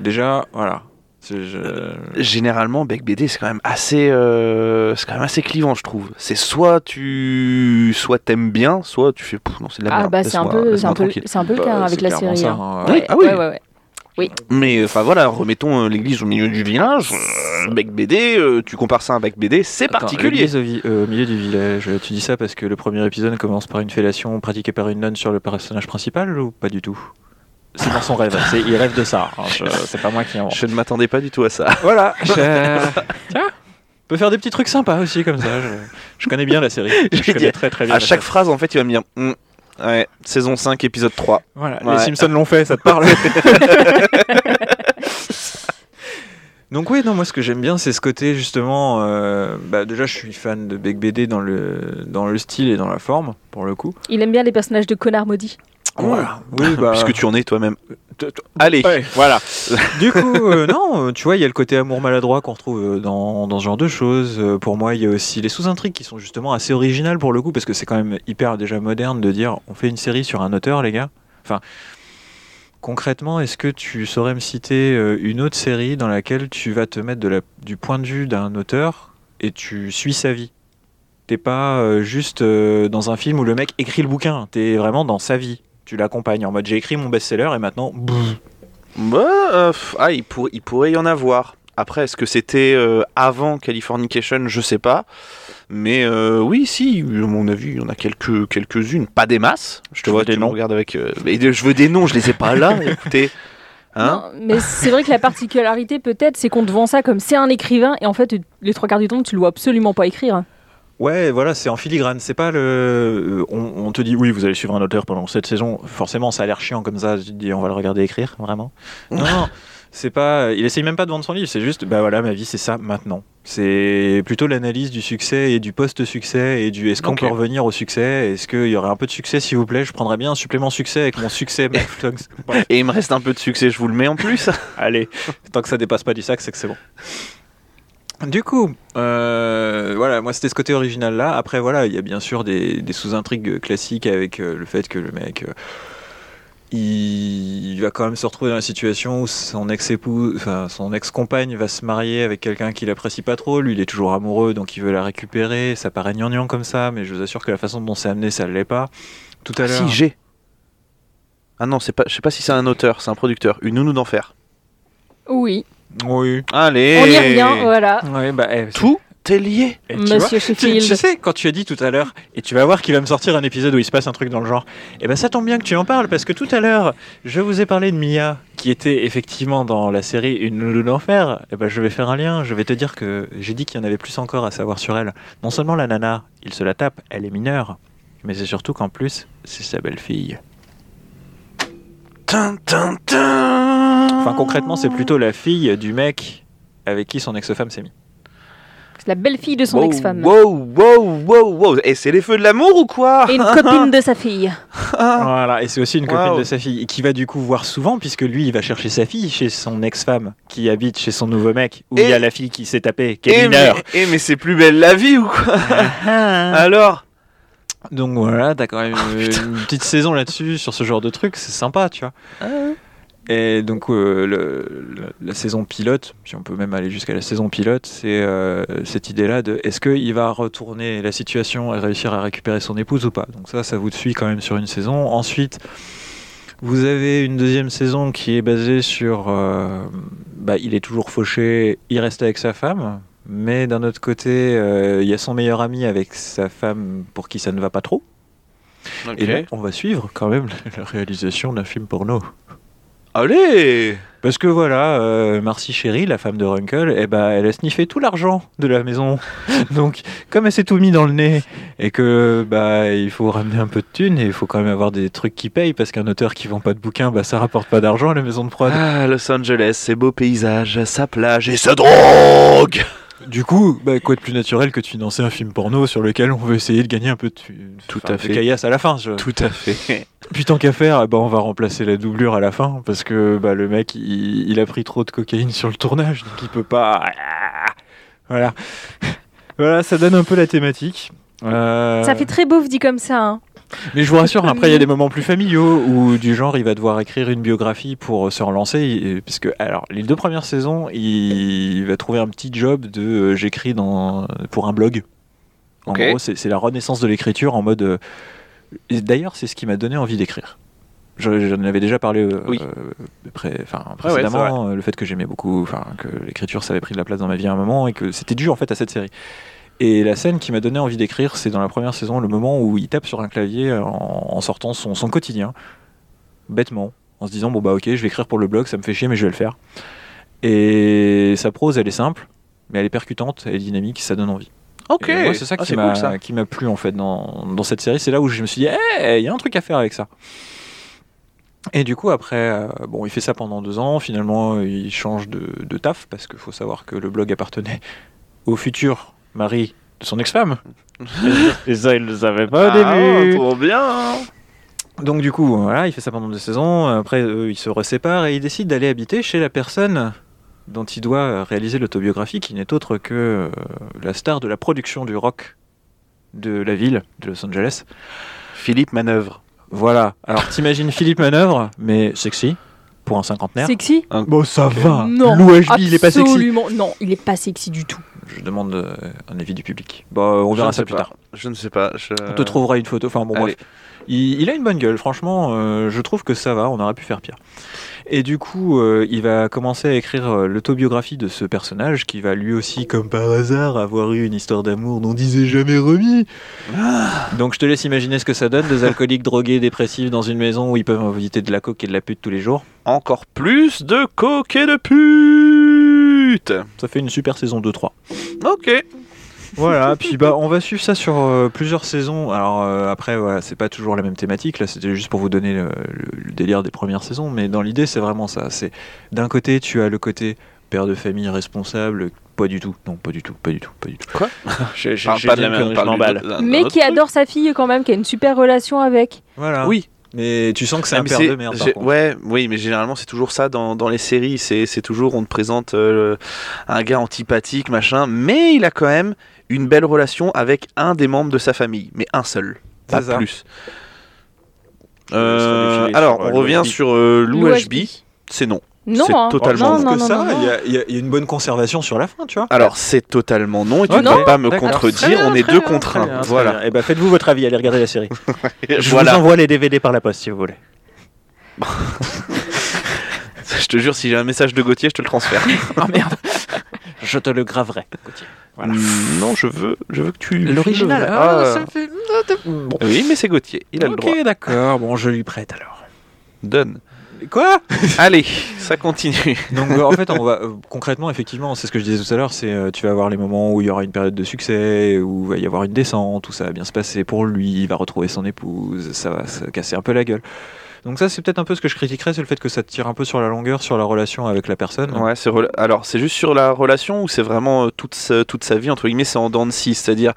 Déjà voilà. Je- Généralement, Bec BD, c'est quand même assez, euh, c'est quand même assez clivant, je trouve. C'est soit tu, soit t'aimes bien, soit tu fais, Pouf, non, c'est de la Ah merde. bah c'est un peu, c'est un peu, c'est un peu le Bah, cas c'est avec la série. ça, hein. hein. Oui, Ouais, ah oui. ouais, ouais, ouais. Mais enfin voilà, remettons euh, l'église au milieu du village. euh, Bec BD, euh, tu compares ça à Bec BD, c'est particulier. l'église au, vi- euh, au milieu du village, tu dis ça parce que le premier épisode commence par une fellation pratiquée par une nonne sur le personnage principal ou pas du tout? C'est dans son rêve, c'est- il rêve de ça, hein, je- c'est pas moi qui invente. Je ne m'attendais pas du tout à ça. Voilà, je... tiens, on peut faire des petits trucs sympas aussi comme ça, je, je connais bien la série, je connais très très bien. À chaque série. phrase, en fait, il va me dire, Hum, ouais, saison 5, épisode 3. Voilà, Ouais. les Simpsons l'ont fait, ça te parle Donc oui, non, moi ce que j'aime bien, c'est ce côté justement. euh, bah, déjà, je suis fan de Beck BD dans le dans le style et dans la forme, pour le coup. Il aime bien les personnages de connards maudits. Voilà. Oui, bah. Puisque tu en es toi-même. Allez. Ouais, voilà. du coup, euh, non, euh, tu vois, il y a le côté amour maladroit qu'on retrouve euh, dans, dans ce genre de choses. Pour moi, il y a aussi les sous-intrigues qui sont justement assez originales pour le coup, parce que c'est quand même hyper déjà moderne de dire on fait une série sur un auteur, les gars. Enfin, concrètement, est-ce que tu saurais me citer une autre série dans laquelle tu vas te mettre de la, du point de vue d'un auteur et tu suis sa vie? T'es pas juste dans un film où le mec écrit le bouquin, t'es vraiment dans sa vie. Tu l'accompagnes en mode j'ai écrit mon best-seller et maintenant. Bah, euh, ah, il, pour- il pourrait y en avoir. Après, est-ce que c'était euh, avant Californication? Je sais pas. Mais euh, oui, si, à mon avis, il y en a quelques, quelques-unes. Pas des masses. Je te vois, tu noms? regardes avec. euh, mais je veux des noms, je les ai pas là. écoutez. Hein? Non, mais c'est vrai que la particularité peut-être, c'est qu'on te vend ça comme c'est un écrivain et en fait les trois quarts du temps tu le vois absolument pas écrire. Ouais, voilà, c'est en filigrane. C'est pas le. euh, On, on te dit oui, vous allez suivre un auteur pendant cette saison. Forcément, ça a l'air chiant comme ça. Tu te dis on va le regarder écrire, vraiment. Non, non, c'est pas. Il essaye même pas de vendre son livre. C'est juste, bah voilà, ma vie, c'est ça maintenant. C'est plutôt l'analyse du succès et du post-succès et du est-ce qu'on peut revenir au succès? Est-ce qu'il y aurait un peu de succès, s'il vous plaît Je prendrais bien un supplément succès avec mon succès. Et il me reste un peu de succès, je vous le mets en plus. Allez, tant que ça dépasse pas du sac, c'est que c'est bon. Du coup, euh, voilà, moi c'était ce côté original là. Après, voilà, il y a bien sûr des, des sous-intrigues classiques avec euh, le fait que le mec, euh, il, il va quand même se retrouver dans la situation où son ex-épouse, enfin son ex-compagne va se marier avec quelqu'un qu'il apprécie pas trop. Lui, il est toujours amoureux, donc il veut la récupérer. Ça paraît gnangnan comme ça, mais je vous assure que la façon dont c'est amené, ça l'est pas. Tout à Ah, l'heure. si, j'ai. Ah non, c'est pas, je sais pas si c'est un auteur, c'est un producteur. Une nounou d'enfer. Oui, Oui. Allez on y revient, voilà. Bah, eh, Tout est lié. Et tu vois, Monsieur tu, Sheffield. tu sais, quand tu as dit tout à l'heure, et tu vas voir qu'il va me sortir un épisode où il se passe un truc dans le genre, et ben ça tombe bien que tu en parles, parce que tout à l'heure, je vous ai parlé de Mia, qui était effectivement dans la série Une nounou d'enfer, et ben je vais faire un lien, je vais te dire que j'ai dit qu'il y en avait plus encore à savoir sur elle. Non seulement la nana, il se la tape, elle est mineure, mais c'est surtout qu'en plus, c'est sa belle-fille. Enfin concrètement, c'est plutôt la fille du mec avec qui son ex-femme s'est mis. C'est la belle-fille de son Wow, ex-femme. Wow, wow, wow, wow. Et c'est les feux de l'amour ou quoi? Et une copine de sa fille. Voilà, et c'est aussi une copine de sa fille, et qui va du coup voir souvent, puisque lui, il va chercher sa fille chez son ex-femme, qui habite chez son nouveau mec, où Et- il y a la fille qui s'est tapée, qui est Eh mais, mineure. eh, mais c'est plus belle la vie ou quoi? Alors Donc voilà, t'as quand même une petite saison là-dessus, sur ce genre de truc, c'est sympa, tu vois. Et donc euh, le- le- la saison pilote, si on peut même aller jusqu'à la saison pilote, c'est euh, cette idée-là de est-ce qu'il va retourner la situation et réussir à récupérer son épouse ou pas? Donc ça, ça vous suit quand même sur une saison. Ensuite, vous avez une deuxième saison qui est basée sur, euh, bah, il est toujours fauché, il reste avec sa femme, mais d'un autre côté, euh, il y a son meilleur ami avec sa femme pour qui ça ne va pas trop. Et là, on va suivre quand même la réalisation d'un film porno. Allez Parce que voilà, euh, Marcy Chéry, la femme de Runkle, eh ben, elle a sniffé tout l'argent de la maison. Donc, comme elle s'est tout mis dans le nez et que bah il faut ramener un peu de thunes et il faut quand même avoir des trucs qui payent parce qu'un auteur qui vend pas de bouquins, bah ça rapporte pas d'argent à la maison de prod. Ah, Los Angeles, ses beaux paysages, sa plage et sa drogue Du coup, bah, quoi de plus naturel que de financer un film porno sur lequel on veut essayer de gagner un peu de, Tout à de fait. caillasse à la fin. je- Tout à fait. Puis tant qu'à faire, ben, on va remplacer la doublure à la fin parce que bah, le mec il, il a pris trop de cocaïne sur le tournage donc il peut pas. Voilà. Voilà, ça donne un peu la thématique. Euh, Ça fait très beauf dit comme ça. hein. Mais je vous rassure, après il y a des moments plus familiaux où du genre il va devoir écrire une biographie pour se relancer. Parce que, alors, les deux premières saisons, il va trouver un petit job de euh, j'écris dans pour un blog. En gros, c'est la renaissance de l'écriture en mode. euh, D'ailleurs, c'est ce qui m'a donné envie d'écrire. Je- J'en avais déjà parlé euh, Oui. euh, pré- enfin, ouais, c'est précédemment, euh, le fait que j'aimais beaucoup, que l'écriture ça avait pris de la place dans ma vie à un moment et que c'était dû en fait à cette série. Et la scène qui m'a donné envie d'écrire, c'est dans la première saison, le moment où il tape sur un clavier en, en sortant son, son quotidien, bêtement, en se disant bon bah ok, je vais écrire pour le blog, ça me fait chier mais je vais le faire. Et sa prose, elle est simple, mais elle est percutante, elle est dynamique, ça donne envie. Ok. Moi, c'est ça Ah, qui cool, m'a ça. qui m'a plu en fait dans, dans cette série. C'est là où je me suis dit, Eh, il y a un truc à faire avec ça. Et du coup, après, euh, bon, il fait ça pendant deux ans. Finalement, il change de, de taf parce qu'il faut savoir que le blog appartenait au futur mari de son ex-femme. Et ça, il ne le savait pas au Ah, début. trop bien Donc du coup, voilà, il fait ça pendant deux saisons. Après, eux, ils se reséparent et il décide d'aller habiter chez la personne dont il doit réaliser l'autobiographie, qui n'est autre que euh, la star de la production du rock de la ville de Los Angeles. Philippe Manœuvre. Voilà. Alors t'imagines Philippe Manœuvre, mais sexy pour un cinquantenaire. Sexy? Bon, ça va. Non. L'OHB, il est pas sexy. Absolument. Non, il est pas sexy du tout. Je demande euh, un avis du public. Bon, on verra ça plus pas. tard. Je ne sais pas. je- On te trouvera une photo. Enfin bon, Allez. bref. Il, il a une bonne gueule, franchement. euh, je trouve que ça va. On aurait pu faire pire. Et du coup, euh, il va commencer à écrire euh, l'autobiographie de ce personnage qui va lui aussi, comme par hasard, avoir eu une histoire d'amour dont disait jamais remis. Donc je te laisse imaginer ce que ça donne des alcooliques drogués, dépressifs dans une maison où ils peuvent visiter de la coke et de la pute tous les jours. Encore plus de coq et de pute Ça fait une super saison 2-3. Ok. Voilà, puis bah on va suivre ça sur euh, plusieurs saisons. Alors euh, après voilà, c'est pas toujours la même thématique. Là, c'était juste pour vous donner le, le- le délire des premières saisons, mais dans l'idée, c'est vraiment ça. C'est d'un côté, tu as le côté père de famille responsable, pas du tout. Non, pas du tout, pas du tout, pas du tout. Quoi? J'ai j'ai- Parle j'ai pas de la même je m'emballe. Mais qui adore sa fille quand même, qui a une super relation avec. Voilà. Oui. Mais tu sens que c'est Ah, un père de merde. par j'ai- contre. ouais, oui, mais généralement c'est toujours ça dans, dans les séries. C'est c'est toujours on te présente euh, un gars antipathique, machin, mais il a quand même une belle relation avec un des membres de sa famille, mais un seul, pas ça. plus. Euh, défiler alors, euh, on revient sur euh, L'OHB. l'OHB. C'est non. Non, C'est hein. totalement non, que ça, il y, a- y une bonne conservation sur la fin, tu vois. Alors, c'est totalement non, et tu ne peux pas me contredire. Bien, on est deux bien, contre un. bien, Voilà. bien. Eh ben, faites-vous votre avis, allez regarder la série. Je voilà. vous envoie les DVD par la poste si vous voulez. Je te jure, si j'ai un message de Gauthier, je te le transfère. Ah merde Je te le graverai. Voilà. Mm, Non, je veux, je veux que tu. L'original, Ah, ah, ça me fait... Bon. Oui, mais c'est Gauthier. Il a le droit. Ok, d'accord. Bon, je lui prête alors. Donne. Quoi? Allez, ça continue. Donc en fait, on va euh, concrètement, effectivement, c'est ce que je disais tout à l'heure, c'est euh, tu vas avoir les moments où il y aura une période de succès, où il va y avoir une descente, où ça va bien se passer pour lui, il va retrouver son épouse, ça va se casser un peu la gueule. Donc ça, c'est peut-être un peu ce que je critiquerais, c'est le fait que ça tire un peu sur la longueur, sur la relation avec la personne. Ouais, c'est rela- alors c'est juste sur la relation ou c'est vraiment euh, toute sa, toute sa vie entre guillemets c'est en dents de scie, c'est-à-dire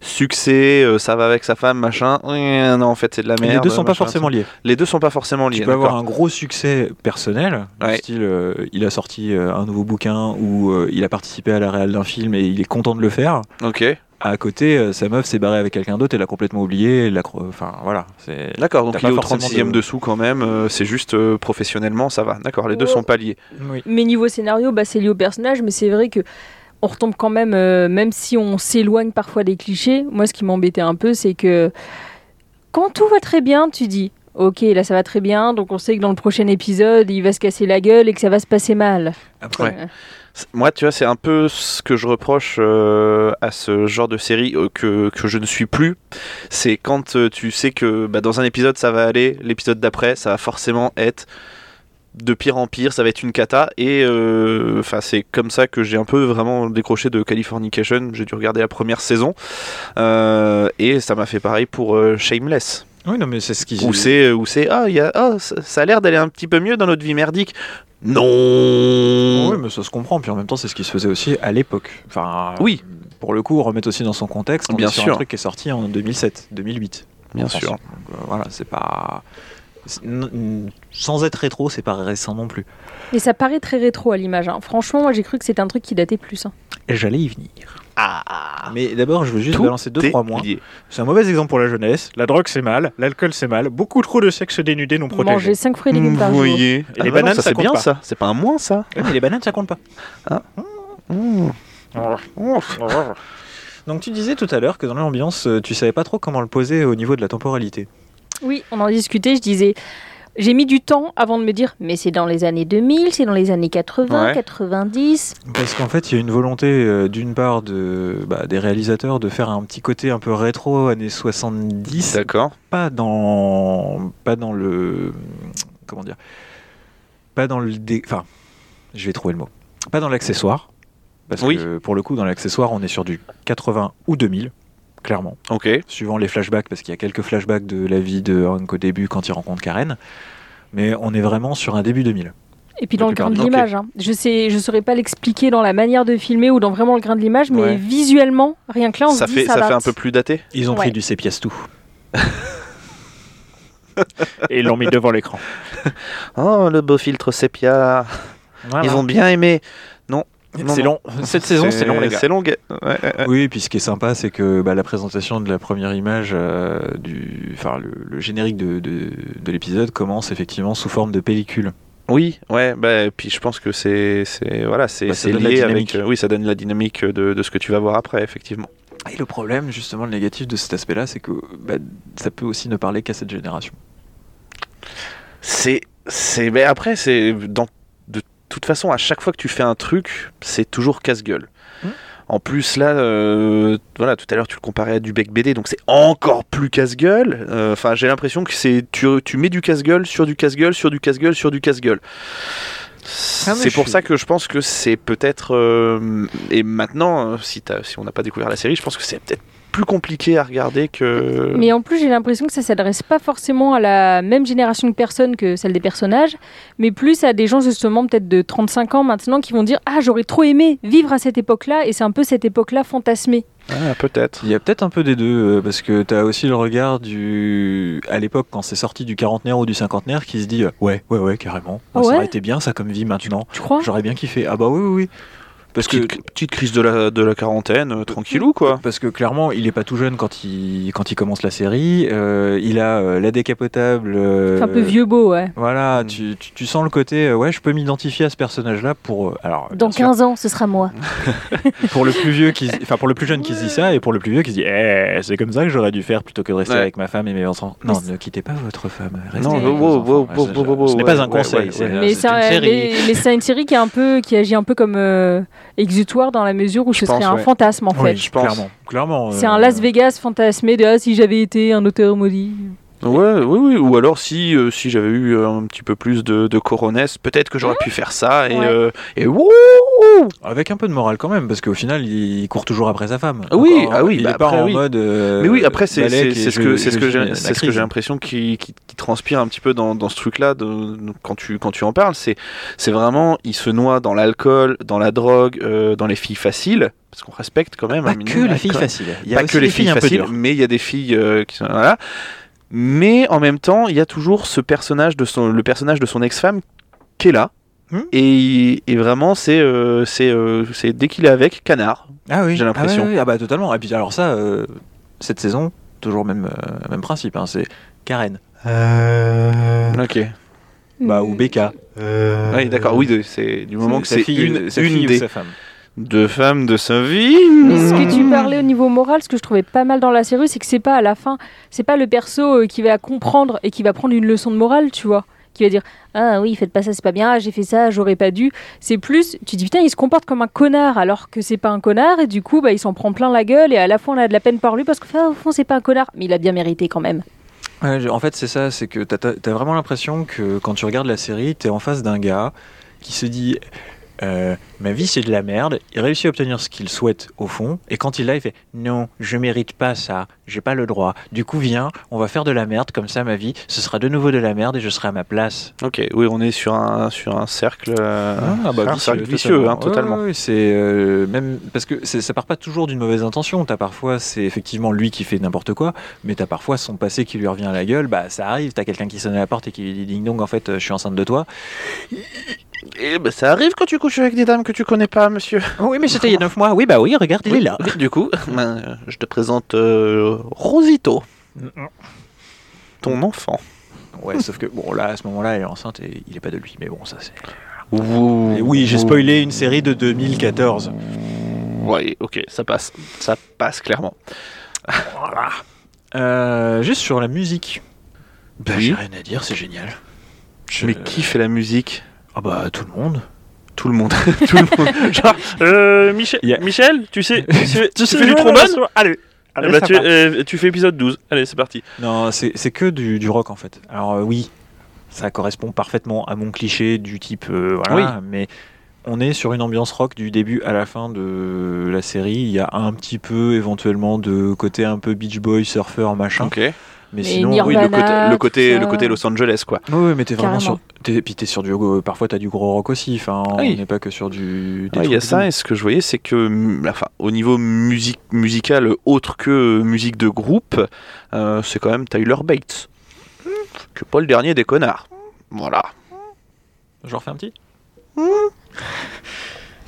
succès, euh, ça va avec sa femme, machin. Ouais, non, en fait c'est de la merde. les deux sont pas forcément liés. Les deux sont pas forcément liés. Tu peux avoir un gros succès personnel, Ouais. style euh, il a sorti euh, un nouveau bouquin ou euh, il a participé à la réal d'un film et il est content de le faire. Ok. À côté, euh, sa meuf s'est barrée avec quelqu'un d'autre, elle l'a complètement oublié. elle l'a cro- Enfin voilà, c'est. D'accord, donc il est au forcément 36e de- dessous quand même, euh, c'est juste euh, professionnellement ça va. D'accord, les deux Oh. sont pas liés. Oui. Mais niveau scénario, bah, c'est lié au personnage, mais c'est vrai que on retombe quand même, euh, même si on s'éloigne parfois des clichés. Moi, ce qui m'embêtait un peu, c'est que quand tout va très bien, tu dis. Ok, là ça va très bien, donc on sait que dans le prochain épisode, il va se casser la gueule et que ça va se passer mal. Après, Ouais. Moi, tu vois, c'est un peu ce que je reproche euh, à ce genre de série euh, que, que je ne suis plus. C'est quand euh, tu sais que bah, dans un épisode ça va aller, l'épisode d'après ça va forcément être de pire en pire, ça va être une cata. Et c'est comme ça que j'ai un peu vraiment décroché de Californication. J'ai dû regarder la première saison et ça m'a fait pareil pour Shameless. Oui, non, mais c'est ce qui. Où c'est, où c'est, ah, il y a, ah, ça, ça a l'air d'aller un petit peu mieux dans notre vie merdique. Non. Oui, mais ça se comprend. Puis en même temps, c'est ce qui se faisait aussi à l'époque. Enfin, Oui. Pour le coup, remettre aussi dans son contexte. On Bien est sur sûr. un truc qui est sorti en 2007, 2008. Bien sûr. Donc, euh, voilà, c'est pas. Sans être rétro, c'est pas récent non plus. Et ça paraît très rétro à l'image. hein. Franchement, moi j'ai cru que c'était un truc qui datait plus. hein. Et j'allais y venir. Ah. Mais d'abord, je veux juste Tout balancer deux trois mois. lié. C'est un mauvais exemple pour la jeunesse. La drogue, c'est mal. L'alcool, c'est mal. Beaucoup trop de sexe dénudé non protégé. Manger 5 fruits et légumes par Vous jour. voyez. Et Ah les non, bananes, ça, ça c'est compte bien pas. ça. C'est pas un moins ça. Ouais, mais les bananes, ça compte pas. Mmh. Donc tu disais tout à l'heure que dans l'ambiance, euh, tu savais pas trop comment le poser au niveau de la temporalité. Oui, on en discutait, je disais. J'ai mis du temps avant de me dire, mais c'est dans les années 2000, c'est dans les années 80, Ouais. 90. Parce qu'en fait, il y a une volonté euh, d'une part de, bah, des réalisateurs de faire un petit côté un peu rétro années 70, D'accord. pas dans, pas dans le, comment dire, pas dans le, dé- enfin, je vais trouver le mot, pas dans l'accessoire, parce Oui. que pour le coup, dans l'accessoire, on est sur du 80 ou 2000, clairement. Ok. suivant les flashbacks, parce qu'il y a quelques flashbacks de la vie de Hank au début quand il rencontre Karen. Mais on est vraiment sur un début 2000. Et puis dans le grain de l'image. hein. Je sais, je saurais pas l'expliquer dans la manière de filmer ou dans vraiment le grain de l'image, mais Ouais. visuellement, rien que là, on Ça se dit fait, ça, ça fait un peu plus daté. Ils ont Ouais. pris du sépias tout. Et ils l'ont mis devant l'écran. Oh, le beau filtre sépia. Ils ont bien aimé. Non. C'est long. Cette saison, c'est long, les gars. C'est long. Ouais, ouais, ouais. Oui, et puis ce qui est sympa, c'est que bah, la présentation de la première image, euh, du, enfin le, le générique de, de, de l'épisode commence effectivement sous forme de pellicule. Oui, ouais, bah, puis je pense que c'est, c'est, voilà, c'est, Bah, lié dynamique. avec, euh, oui, ça donne la dynamique de, de ce que tu vas voir après, effectivement. Et le problème, justement, le négatif de cet aspect-là, c'est que bah, ça peut aussi ne parler qu'à cette génération. C'est, c'est, mais après, c'est dans, toute façon, à chaque fois que tu fais un truc, c'est toujours casse-gueule. Hmm. En plus, là, euh, voilà, tout à l'heure, tu le comparais à du bec BD, donc c'est encore plus casse-gueule. Euh, Enfin, j'ai l'impression que c'est, tu, tu mets du casse-gueule sur du casse-gueule sur du casse-gueule sur du casse-gueule. Ah, c'est pour suis- ça que je pense que c'est peut-être euh, et maintenant, si, si on n'a pas découvert la série, je pense que c'est peut-être plus compliqué à regarder que. Mais en plus, j'ai l'impression que ça s'adresse pas forcément à la même génération de personnes que celle des personnages, mais plus à des gens justement peut-être de 35 ans maintenant qui vont dire Ah, j'aurais trop aimé vivre à cette époque-là, et c'est un peu cette époque-là fantasmée. Ah, peut-être. Il y a peut-être un peu des deux, euh, parce que tu as aussi le regard du. À l'époque, quand c'est sorti du quarantenaire ou du cinquantenaire, qui se dit euh, Ouais, ouais, ouais, carrément. Ça aurait été bien, ça, comme vie maintenant. Tu crois? J'aurais bien kiffé. Ah, bah oui, oui, oui. Parce que. Petite, petite crise de la, de la quarantaine, euh, tranquillou quoi. Parce que clairement, il est pas tout jeune quand il, quand il commence la série. Euh, il a euh, la décapotable. euh, C'est un peu vieux beau, ouais. Voilà, Mm. tu, tu, tu sens le côté, euh, ouais, je peux m'identifier à ce personnage-là pour. euh, alors, Dans bien sûr, 15 ans, ce sera moi. pour le plus vieux qui, enfin pour le plus jeune qui se dit ça et pour le plus vieux qui se dit, eh, c'est comme ça que j'aurais dû faire plutôt que de rester Ouais. avec ma femme et mes enfants. Non, ne quittez pas votre femme. Restez Non, avec wow, vos wow, wow, Ouais, wow, ce- wow, wow, Ce n'est ouais, pas un ouais, conseil, ouais, c'est ouais. mais c'est c'est une un- série. mais- c'est une série qui est un peu qui agit un peu comme euh, exutoire dans la mesure où Je ce serait un ouais. fantasme en fait. Oui, je pense. clairement, clairement. C'est euh, un Las Vegas fantasmé de ah, si j'avais été un auteur maudit. Ouais, oui, oui. Ou alors si, euh, si j'avais eu euh, un petit peu plus de, de coronesse, peut-être que j'aurais pu faire ça et, Ouais. euh, et wouh, Avec un peu de morale quand même, parce qu'au final, il court toujours après sa femme. Oui, Encore, ah oui, il bah est pas en mode. euh, Mais oui, après, c'est ce que, c'est ce que j'ai ce que j'ai l'impression qui, qui- qui transpire un petit peu dans, dans ce truc-là quand, tu, quand tu en parles. C'est c'est vraiment, il se noie dans l'alcool, dans la drogue, euh, dans les filles faciles, parce qu'on respecte quand même. Pas que les filles faciles. Il y a pas que les filles faciles, mais il y a des filles euh, qui sont voilà. Mais en même temps, il y a toujours ce personnage de son, le personnage de son ex-femme qui est là. Hmm. Et, et vraiment, c'est euh, c'est euh, c'est dès qu'il est avec, canard. Ah oui, J'ai l'impression. Ah, ouais, ouais, ah bah totalement. Et puis alors ça, euh, cette saison, toujours même euh, même principe. hein, c'est Karen. Ok. Bah ou Becca. Oui, d'accord. Oui, c'est du moment que Sa c'est une, sa une ou des sa femme. deux femmes de sa vie. Mais ce que tu parlais au niveau moral, ce que je trouvais pas mal dans la série, c'est que c'est pas à la fin, c'est pas le perso qui va comprendre et qui va prendre une leçon de morale, tu vois, qui va dire ah oui faites pas ça c'est pas bien, ah, j'ai fait ça j'aurais pas dû. C'est plus tu dis putain il se comporte comme un connard alors que c'est pas un connard et du coup bah il s'en prend plein la gueule et à la fois on a de la peine par lui parce que ah, fond c'est pas un connard mais il a bien mérité quand même. En fait, c'est ça, c'est que t'as as, vraiment l'impression que quand tu regardes la série, t'es en face d'un gars qui se dit euh, Ma vie c'est de la merde, il réussit à obtenir ce qu'il souhaite au fond, et quand il l'a, il fait Non, je mérite pas ça, j'ai pas le droit. Du coup, viens, on va faire de la merde, comme ça ma vie, ce sera de nouveau de la merde et je serai à ma place. Ok, oui, on est sur un sur un cercle. euh, Ah, bah, un cercle vicieux, hein, totalement. Ouais, ouais, c'est euh, même parce que ça part pas toujours d'une mauvaise intention. T'as parfois c'est effectivement lui qui fait n'importe quoi, mais t'as parfois son passé qui lui revient à la gueule. Bah ça arrive. T'as quelqu'un qui sonne à la porte et qui lui dit ding dong. En fait, je suis enceinte de toi. Et ben, ça arrive quand tu couches avec des dames que tu connais pas, monsieur. Oui, mais c'était il y a 9 mois. Oui, bah oui, regarde, il est là. Du coup, ben, je te présente euh, Rosito, ton enfant. Ouais, sauf que bon là, à ce moment-là, elle est enceinte et il est pas de lui. Mais bon, ça c'est. Ouh. Et oui, j'ai spoilé une série de 2014. Oui, ok, ça passe. Ça passe clairement. Voilà. Euh, juste sur la musique. Bah, Oui. j'ai rien à dire, c'est génial. Je- Mais qui fait la musique? Ah bah tout le monde. Tout le monde. Tout le monde. Genre, euh, Michel, tu sais, tu, sais- tu fais du trombone Allez. Eh ben, tu, euh, tu fais épisode 12. Allez, c'est parti. Non, c'est c'est que du, du rock en fait. Alors euh, oui, ça correspond parfaitement à mon cliché du type euh, voilà, mais on est sur une ambiance rock du début à la fin de la série. Il y a un petit peu éventuellement de côté un peu Beach Boy, surfeur, machin. Ok. Mais sinon, Nirvana. Oui, le côté, le côté, ça. le côté Los Angeles, quoi. oui, mais t'es vraiment Carrément. sur. T'es, puis t'es sur du. euh, Parfois, t'as du gros rock aussi. Enfin, Oui. on n'est pas que sur du. Ouais, Il y a ça, et ce que je voyais, c'est que, mm, enfin, au niveau musique, musical, autre que musique de groupe, euh, c'est quand même Tyler Bates. Que pas le dernier des connards. Voilà. Je refais un petit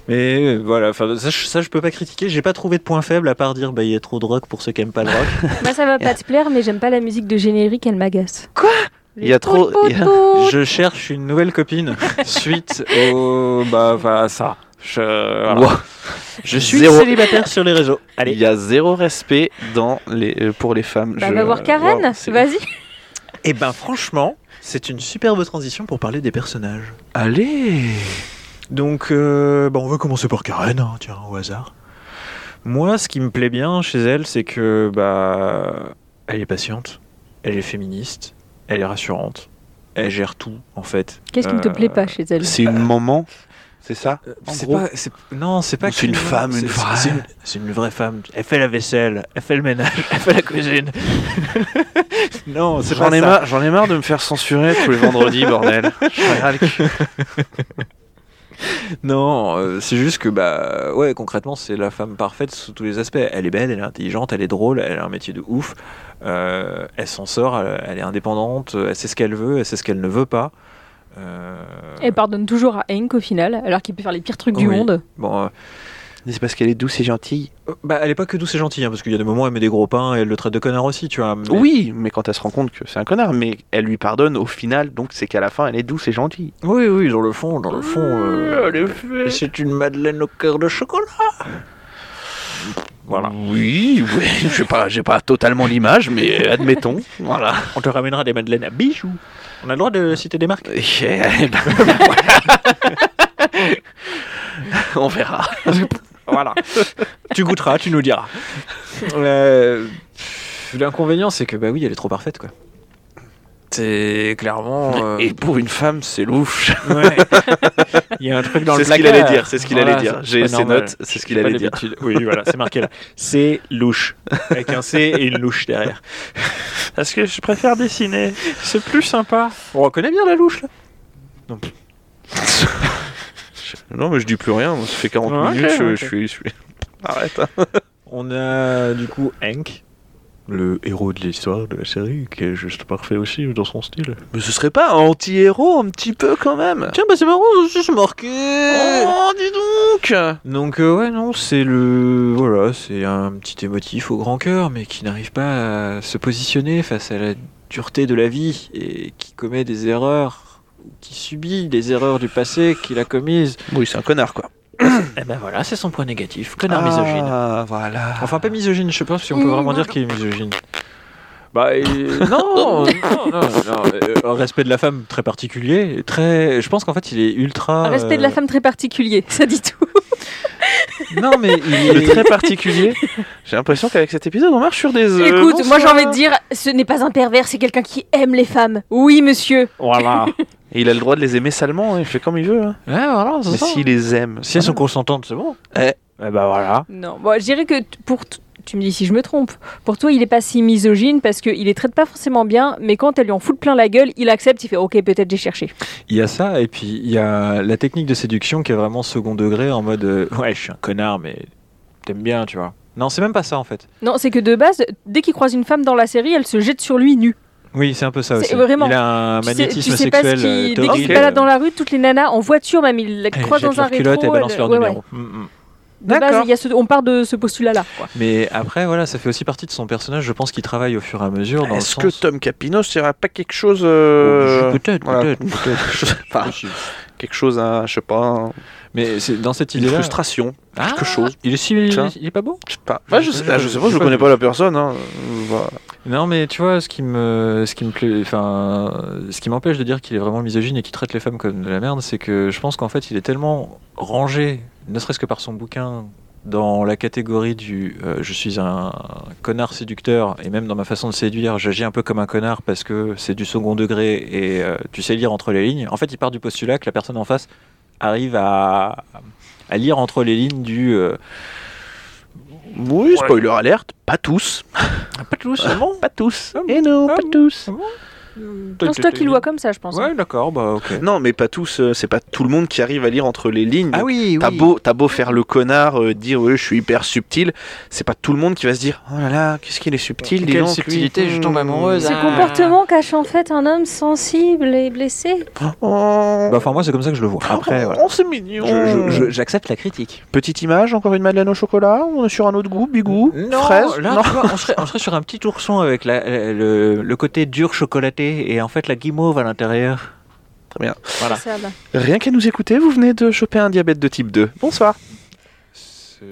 Mais euh, voilà, enfin, ça, je- ça je peux pas critiquer. J'ai pas trouvé de point faible à part dire bah il y a trop de rock pour ceux qui aiment pas le rock. Moi ça va pas te plaire mais j'aime pas la musique de générique elle m'agace. Quoi? Il y a trop- il y a- je cherche une nouvelle copine suite au bah, bah ça. Je, voilà. Wow. je suis Zéro. célibataire sur les réseaux. Il Allez. y a zéro respect dans les, euh, pour les femmes. Bah Je- va voir Karen, Wow, c'est- vas-y. Et ben franchement, c'est une superbe transition pour parler des personnages. Allez Donc, euh, bah, on va commencer par Karen, hein, tiens, au hasard. Moi, ce qui me plaît bien chez elle, c'est que bah, elle est patiente, elle est féministe, elle est rassurante, elle gère tout en fait. Qu'est-ce qui ne te Euh, plaît pas chez elle? C'est une maman, c'est ça en C'est gros? pas, non, c'est pas. C'est une femme, une c'est- vraie. C'est une, vraie femme. Elle fait la vaisselle, elle fait le ménage, elle fait la cuisine. non, c'est pas J'en ai, ça. marre, j'en ai marre de me faire censurer tous les vendredis, bordel. J'en ai ras le cul. Non, euh, c'est juste que bah ouais, concrètement, c'est la femme parfaite sous tous les aspects. Elle est belle, elle est intelligente, elle est drôle, elle a un métier de ouf. Euh, elle s'en sort, elle, elle est indépendante, elle sait ce qu'elle veut, elle sait ce qu'elle ne veut pas. Euh, Elle pardonne toujours à Hank au final alors qu'il peut faire les pires trucs du monde. bon, C'est parce qu'elle est douce et gentille. bah elle est pas que douce et gentille, hein, parce qu'il y a des moments où elle met des gros pains et elle le traite de connard aussi, tu vois. mais- Oui, mais quand elle se rend compte que c'est un connard, mais elle lui pardonne au final, donc c'est qu'à la fin elle est douce et gentille. Oui, oui, dans le fond, dans le fond. euh, Elle est faite. c'est une madeleine au cœur de chocolat. Voilà. Oui, oui, je sais pas, j'ai pas totalement l'image, mais admettons. Voilà. On te ramènera des madeleines à bijoux. On a le droit de citer des marques voilà. On verra. Voilà. tu goûteras, tu nous diras. Euh, L'inconvénient, c'est que bah oui, elle est trop parfaite, quoi. C'est clairement. euh, Et pour une femme, c'est louche. ouais. Il y a un truc dans le C'est ce qu'il allait dire, c'est ce qu'il Voilà, allait dire. c'est J'ai ses notes, c'est ce qu'il allait dire. Oui, voilà, c'est marqué là. C'est louche. Avec un C et une louche derrière. Parce que je préfère dessiner. C'est plus sympa. On reconnaît bien la louche là? Non, mais je dis plus rien. Ça fait 40 Ouais, ok, minutes. je, je suis, je suis- Arrête. hein. On a du coup Hank, le héros de l'histoire de la série, qui est juste parfait aussi dans son style. Mais ce serait pas un anti-héros un petit peu quand même? Tiens, bah c'est marrant, aussi c'est marqué Oh, dis donc Donc euh, ouais, non, c'est le... Voilà, c'est un petit émotif au grand cœur, mais qui n'arrive pas à se positionner face à la dureté de la vie, et qui commet des erreurs, qui subit des erreurs du passé qu'il a commises. Oui, c'est un connard quoi. Et ben voilà, c'est son point négatif, connard misogyne. Ah, voilà. Enfin, pas misogyne, je sais pas si on peut vraiment dire qu'il est misogyne. Bah, et- non, non, non, non, euh, respect de la femme très particulier, très. Je pense qu'en fait, il est ultra. Un respect de la euh, femme très particulier, ça dit tout. Non, mais il Le est très particulier. J'ai l'impression qu'avec cet épisode, on marche sur des œufs. Écoute, moi j'ai Bonsoir. envie de dire, ce n'est pas un pervers, c'est quelqu'un qui aime les femmes. Oui, monsieur. Voilà. Et il a le droit de les aimer salement, hein, il fait comme il veut. hein. Ouais, voilà, c'est Mais s'il les aime. Si elles sont consentantes, c'est bon. Eh. Eh bah voilà. Non, bon, je dirais que pour. t- Tu me dis si je me trompe. Pour toi, il est pas si misogyne parce qu'il les traite pas forcément bien, mais quand elle lui en fout plein la gueule, il accepte, il fait OK, peut-être j'ai cherché. Il y a ça, et puis il y a la technique de séduction qui est vraiment second degré, en mode euh, Ouais, je suis un connard, mais t'aimes bien, tu vois. Non, c'est même pas ça en fait. Non, c'est que de base, dès qu'il croise une femme dans la série, elle se jette sur lui nu. Oui, c'est un peu ça aussi. vraiment- Il a un Tu sais- magnétisme tu sais pas ce sexuel qui- euh, Dès qu'il se balade dans la rue, toutes les nanas en voiture, même il la croise dans un rétro. culottes et balancent elle- leur ouais, numéro. ouais. Mm, mm. De base, D'accord. il y a ce- on part de ce postulat-là. Mais après, voilà, ça fait aussi partie de son personnage. Je pense qu'il travaille au fur et à mesure. Est-ce que sens- Tom Capino serait pas quelque chose. euh, Oh, Peut-être, voilà. peut-être, peut-être. Sais pas. quelque chose à, je sais pas, Mais c'est dans cette une idée-là. frustration, Ah, quelque chose. Il est, si- il, est- il est pas beau Je sais pas. Ouais, je, sais, je- ah, je sais pas, je je- connais pas la personne. Hein. Voilà. Non, mais tu vois, ce qui me, ce qui me plaît, enfin, ce qui m'empêche de dire qu'il est vraiment misogyne et qu'il traite les femmes comme de la merde, c'est que je pense qu'en fait, il est tellement rangé, ne serait-ce que par son bouquin, dans la catégorie du euh, je suis un connard séducteur et même dans ma façon de séduire, j'agis un peu comme un connard parce que c'est du second degré et euh, tu sais lire entre les lignes. En fait, il part du postulat que la personne en face arrive à, à lire entre les lignes du. euh, Oui, spoiler alerte, pas tous. pas tous, bon. Pas tous. Ah bon Et non, Ah pas bon tous. Non, c'est toi qui le vois comme ça, je pense. Ouais, d'accord, bah ok. Non, mais pas tous. euh, C'est pas tout le monde qui arrive à lire entre les lignes. Ah oui, T'as oui. beau, t'as beau faire le connard, euh, dire ouais, je suis hyper subtil, c'est pas tout le monde qui va se dire oh là là, qu'est-ce qu'il est subtil, dis Quelle donc, lui. subtilité, je tombe amoureuse. Ce Ah. comportement cache en fait un homme sensible et blessé. Oh, Bah, enfin, moi, c'est comme ça que je le vois. Après, voilà. oh, c'est mignon. Je- je- je- J'accepte la critique. Petite image, encore une madeleine au chocolat. On est sur un autre goût, bigou, fraise? là, non. tu vois, on, serait, on serait sur un petit ourson avec la- la- le, le côté dur chocolaté et en fait la guimauve à l'intérieur. Très bien. Voilà. Ça. Rien qu'à nous écouter, vous venez de choper un diabète de type 2. Bonsoir. Ce-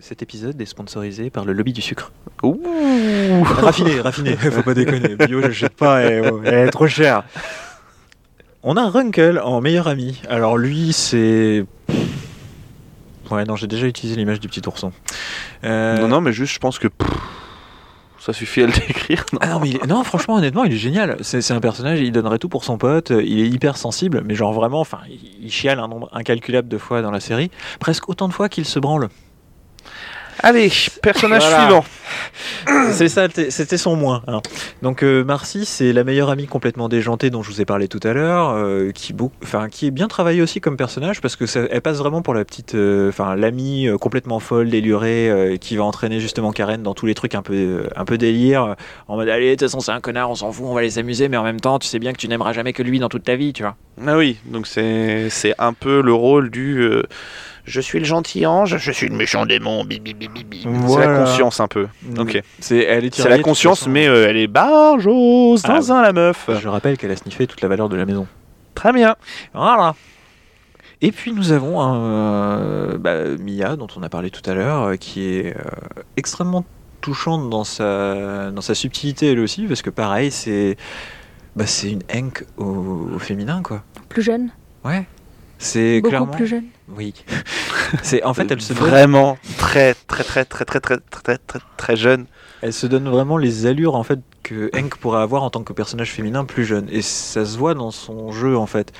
cet épisode est sponsorisé par le lobby du sucre. Ouh. raffiné, raffiné, faut pas déconner. Bio, j'achète pas, elle, elle est trop chère. On a Runkle en meilleur ami. Alors lui, c'est. Ouais, non, j'ai déjà utilisé l'image du petit ourson. Euh, Non, non, mais juste, je pense que ça suffit à le décrire. non Ah non, franchement, honnêtement, il est génial. C'est un personnage, il donnerait tout pour son pote. Il est hyper sensible, mais genre vraiment, enfin, il chiale un nombre incalculable de fois dans la série, presque autant de fois qu'il se branle. Allez, personnage Voilà. suivant. C'est ça, c'était son moins. hein. Donc euh, Marcy, c'est la meilleure amie complètement déjantée dont je vous ai parlé tout à l'heure, euh, qui, enfin, qui est bien travaillée aussi comme personnage parce que ça- elle passe vraiment pour la petite, euh, enfin l'amie euh, complètement folle, délurée, euh, qui va entraîner justement Karen dans tous les trucs un peu, euh, un peu délire, en mode allez, de toute façon c'est un connard, on s'en fout, on va les amuser, mais en même temps tu sais bien que tu n'aimeras jamais que lui dans toute ta vie, tu vois. Ah oui, donc c'est c'est un peu le rôle du euh, je suis le gentil ange, je suis le méchant démon. bi, bi, bi, bi, bi. C'est Voilà. la conscience un peu. Ok. C'est, elle est la conscience, mais euh, elle est barjose Ah dans un la meuf. Je rappelle qu'elle a sniffé toute la valeur de la maison. Très bien. Voilà. Et puis nous avons un, euh, bah, Mia, dont on a parlé tout à l'heure, euh, qui est euh, extrêmement touchante dans sa, dans sa subtilité elle aussi, parce que pareil, c'est bah, c'est une Hank au, au féminin, quoi. Plus jeune? Ouais. C'est Beaucoup clairement. plus jeune. Oui. C'est en fait elle se donne, Vraiment très, très, très, très, très, très, très, très, très, très jeune. elle se donne vraiment les allures en fait que Hank pourrait avoir en tant que personnage féminin plus jeune et ça se voit dans son jeu en fait.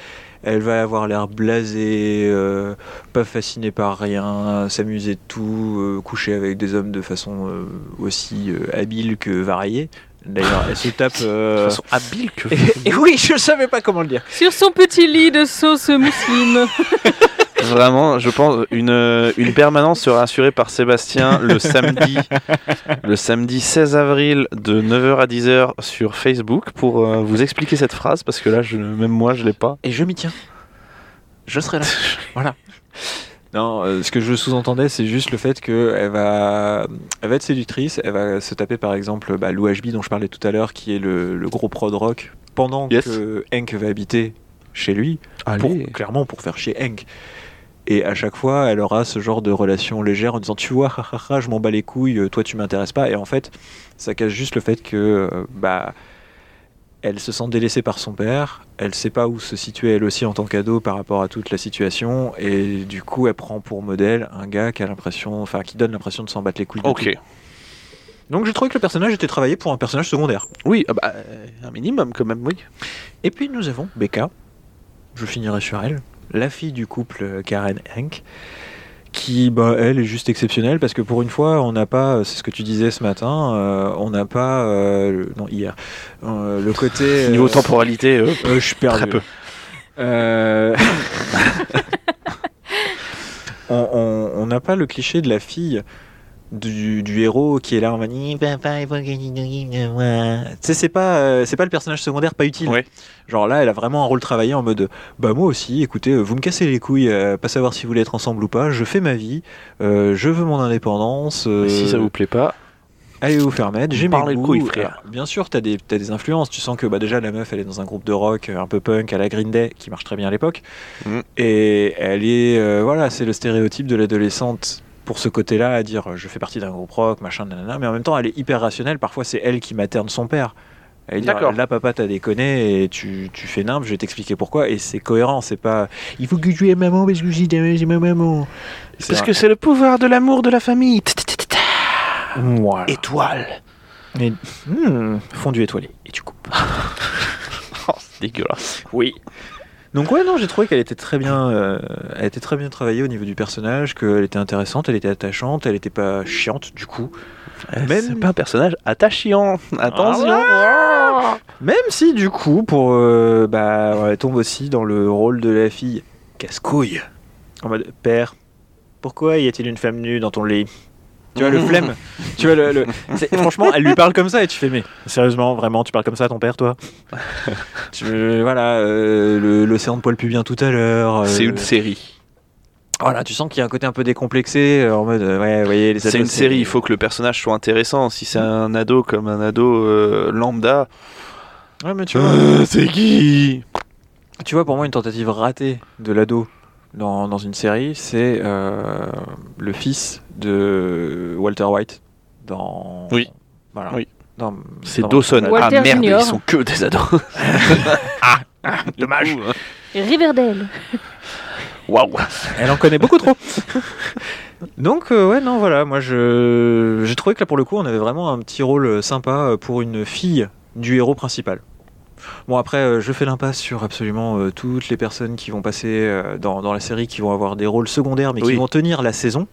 Elle va avoir l'air blasée, euh, pas fascinée par rien, s'amuser de tout, euh, coucher avec des hommes de façon euh, aussi euh, habile que variée. D'ailleurs, elle se tape. De euh, façon habile que. Et, et oui, je savais pas comment le dire. Sur son petit lit de sauce mousseline. Vraiment, je pense une, une permanence sera assurée par Sébastien le samedi, le samedi 16 avril de 9h à 10h sur Facebook pour euh, vous expliquer cette phrase parce que là, je, même moi, je l'ai pas. Et je m'y tiens. Je serai là. voilà. Non, euh, ce que je sous-entendais, c'est juste le fait qu'elle va, elle va être séductrice. Elle va se taper par exemple bah, l'OHB dont je parlais tout à l'heure, qui est le, le gros prod rock, pendant Yes. que Hank va habiter chez lui, pour, clairement pour faire chier Hank. Et à chaque fois, elle aura ce genre de relation légère en disant Tu vois, je m'en bats les couilles, toi tu m'intéresses pas. Et en fait, ça cache juste le fait que euh, bah, elle se sent délaissée par son père, elle sait pas où se situer elle aussi en tant qu'ado par rapport à toute la situation, et du coup, elle prend pour modèle un gars qui a l'impression, enfin, qui donne l'impression de s'en battre les couilles. de Ok. tout. Donc j'ai trouvé que le personnage était travaillé pour un personnage secondaire. Oui, ah bah, euh, un minimum quand même, oui. Et puis nous avons Becca, je finirai sur elle, la fille du couple euh, Karen Hank, qui, bah, elle, est juste exceptionnelle parce que pour une fois, on n'a pas, c'est ce que tu disais ce matin, euh, on n'a pas, euh, le- non, hier, euh, le côté. Niveau temporalité, je suis perdu. Très peu. On n'a pas le cliché de la fille du, du héros qui est là en mode papa il faut que tu moi. Tu sais c'est pas euh, c'est pas le personnage secondaire pas utile. Ouais. Genre là elle a vraiment un rôle travaillé en mode bah moi aussi écoutez euh, vous me cassez les couilles à pas savoir si vous voulez être ensemble ou pas je fais ma vie euh, je veux mon indépendance euh, si ça vous plaît pas, Allez vous faire mettre, j'ai mes Parlez le goûts. couille, frère. Alors, bien sûr, t'as des, t'as des influences. Tu sens que bah, déjà la meuf, elle est dans un groupe de rock euh, un peu punk à la Green Day, qui marche très bien à l'époque. Mm. Et elle est, euh, voilà, c'est le stéréotype de l'adolescente pour ce côté-là, à dire euh, je fais partie d'un groupe rock, machin, nanana. Mais en même temps, elle est hyper rationnelle. Parfois, c'est elle qui materne son père. Elle dit D'accord. là, papa, t'as déconné et tu, tu fais nimble, je vais t'expliquer pourquoi. Et c'est cohérent, c'est pas il faut que tu aies maman parce que j'ai ma maman. Parce que c'est le pouvoir de l'amour de la famille. Voilà. Étoile. Et, Hmm, fondu étoilé. Et tu coupes. Oh, c'est dégueulasse. Oui. Donc ouais non j'ai trouvé qu'elle était très bien euh, elle était très bien travaillée au niveau du personnage qu'elle était intéressante elle était attachante elle était pas chiante du coup Même Même- c'est pas un personnage attachant. Attention. même si du coup pour euh, bah elle tombe aussi dans le rôle de la fille casse-couille en mode père pourquoi y a-t-il une femme nue dans ton lit? Tu vois le flemme. Tu vois le, le- c'est- franchement elle lui parle comme ça et tu fais mais sérieusement vraiment tu parles comme ça à ton père toi? Tu, voilà euh, le- l'océan de poil pubien tout à l'heure C'est euh, une série. Voilà, tu sens qu'il y a un côté un peu décomplexé, euh, en mode, euh, ouais, vous voyez, les C'est une série, il faut que le personnage soit intéressant. Si c'est un ado comme un ado euh, lambda, Ouais, mais tu vois, Euh, c'est qui? Tu vois, pour moi, une tentative ratée de l'ado dans, dans une série, c'est euh, le fils de Walter White dans. Oui. Voilà. Oui. Dans- C'est dans- Dawson. Walter ah merde, Junior. ils sont que des ados. Dommage. Du coup, euh, Riverdale. Waouh. Elle en connaît beaucoup trop. Donc, euh, ouais, non, voilà, moi, je j'ai trouvé que là, pour le coup, on avait vraiment un petit rôle sympa euh, pour une fille du héros principal. Bon, après, euh, je fais l'impasse sur absolument euh, toutes les personnes qui vont passer euh, dans, dans la série, qui vont avoir des rôles secondaires, mais Oui. qui vont tenir la saison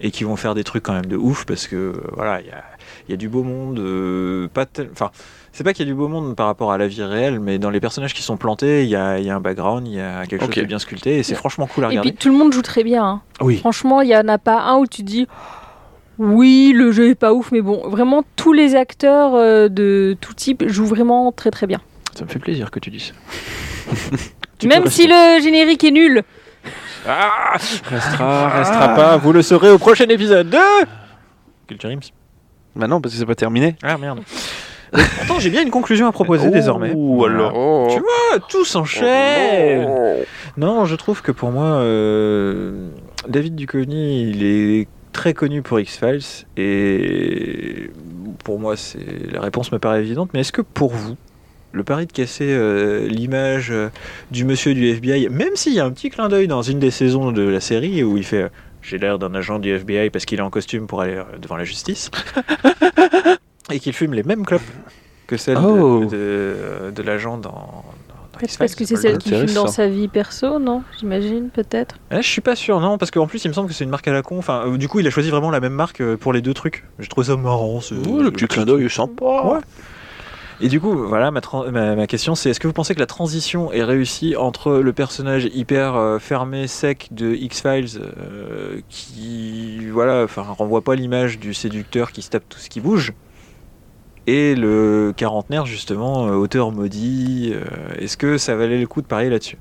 et qui vont faire des trucs quand même de ouf parce que voilà, il y a, il y a du beau monde, euh, pas tel- enfin, c'est pas qu'il y a du beau monde par rapport à la vie réelle, mais dans les personnages qui sont plantés, il y a, il y a un background, il y a quelque Ok. chose qui est bien sculpté et c'est franchement cool à Et regarder. puis tout le monde joue très bien. hein. oui. Franchement, il y en a pas un où tu dis oui, le jeu est pas ouf, mais bon, vraiment tous les acteurs euh, de tout type jouent vraiment très très bien. Ça me fait plaisir que tu dises. Même si le générique est nul. Restera, restera pas, vous le saurez au prochain épisode de Culture Ims. Bah non, parce que c'est pas terminé. Ah merde. Pourtant, j'ai bien une conclusion à proposer désormais. Ou alors. Tu vois, tout s'enchaîne. Non, je trouve que pour moi, euh, David Duchovny, il est très connu pour X-Files et pour moi, c'est la réponse me paraît évidente. Mais est-ce que pour vous, le pari de casser euh, l'image euh, du monsieur du FBI, même s'il y a un petit clin d'œil dans une des saisons de la série où il fait euh, J'ai l'air d'un agent du FBI parce qu'il est en costume pour aller devant la justice, et qu'il fume les mêmes clopes que celles de- Oh. de, de l'agent dans. Peut-être parce que c'est celle le- qui fume dans sa vie perso, non J'imagine, peut-être. Eh, je suis pas sûr, non, parce qu'en plus il me semble que c'est une marque à la con. Enfin, euh, du coup, il a choisi vraiment la même marque euh, pour les deux trucs. Je trouve ça marrant. ce- Oh, le petit clin d'œil est sympa. Ouais. Et du coup, voilà, ma, question c'est est-ce que vous pensez que la transition est réussie entre le personnage hyper euh, fermé, sec de X-Files, euh, qui, voilà, enfin, renvoie pas l'image du séducteur qui se tape tout ce qui bouge, et le quarantenaire, justement, euh, auteur maudit Est-ce que ça valait le coup de parier là-dessus?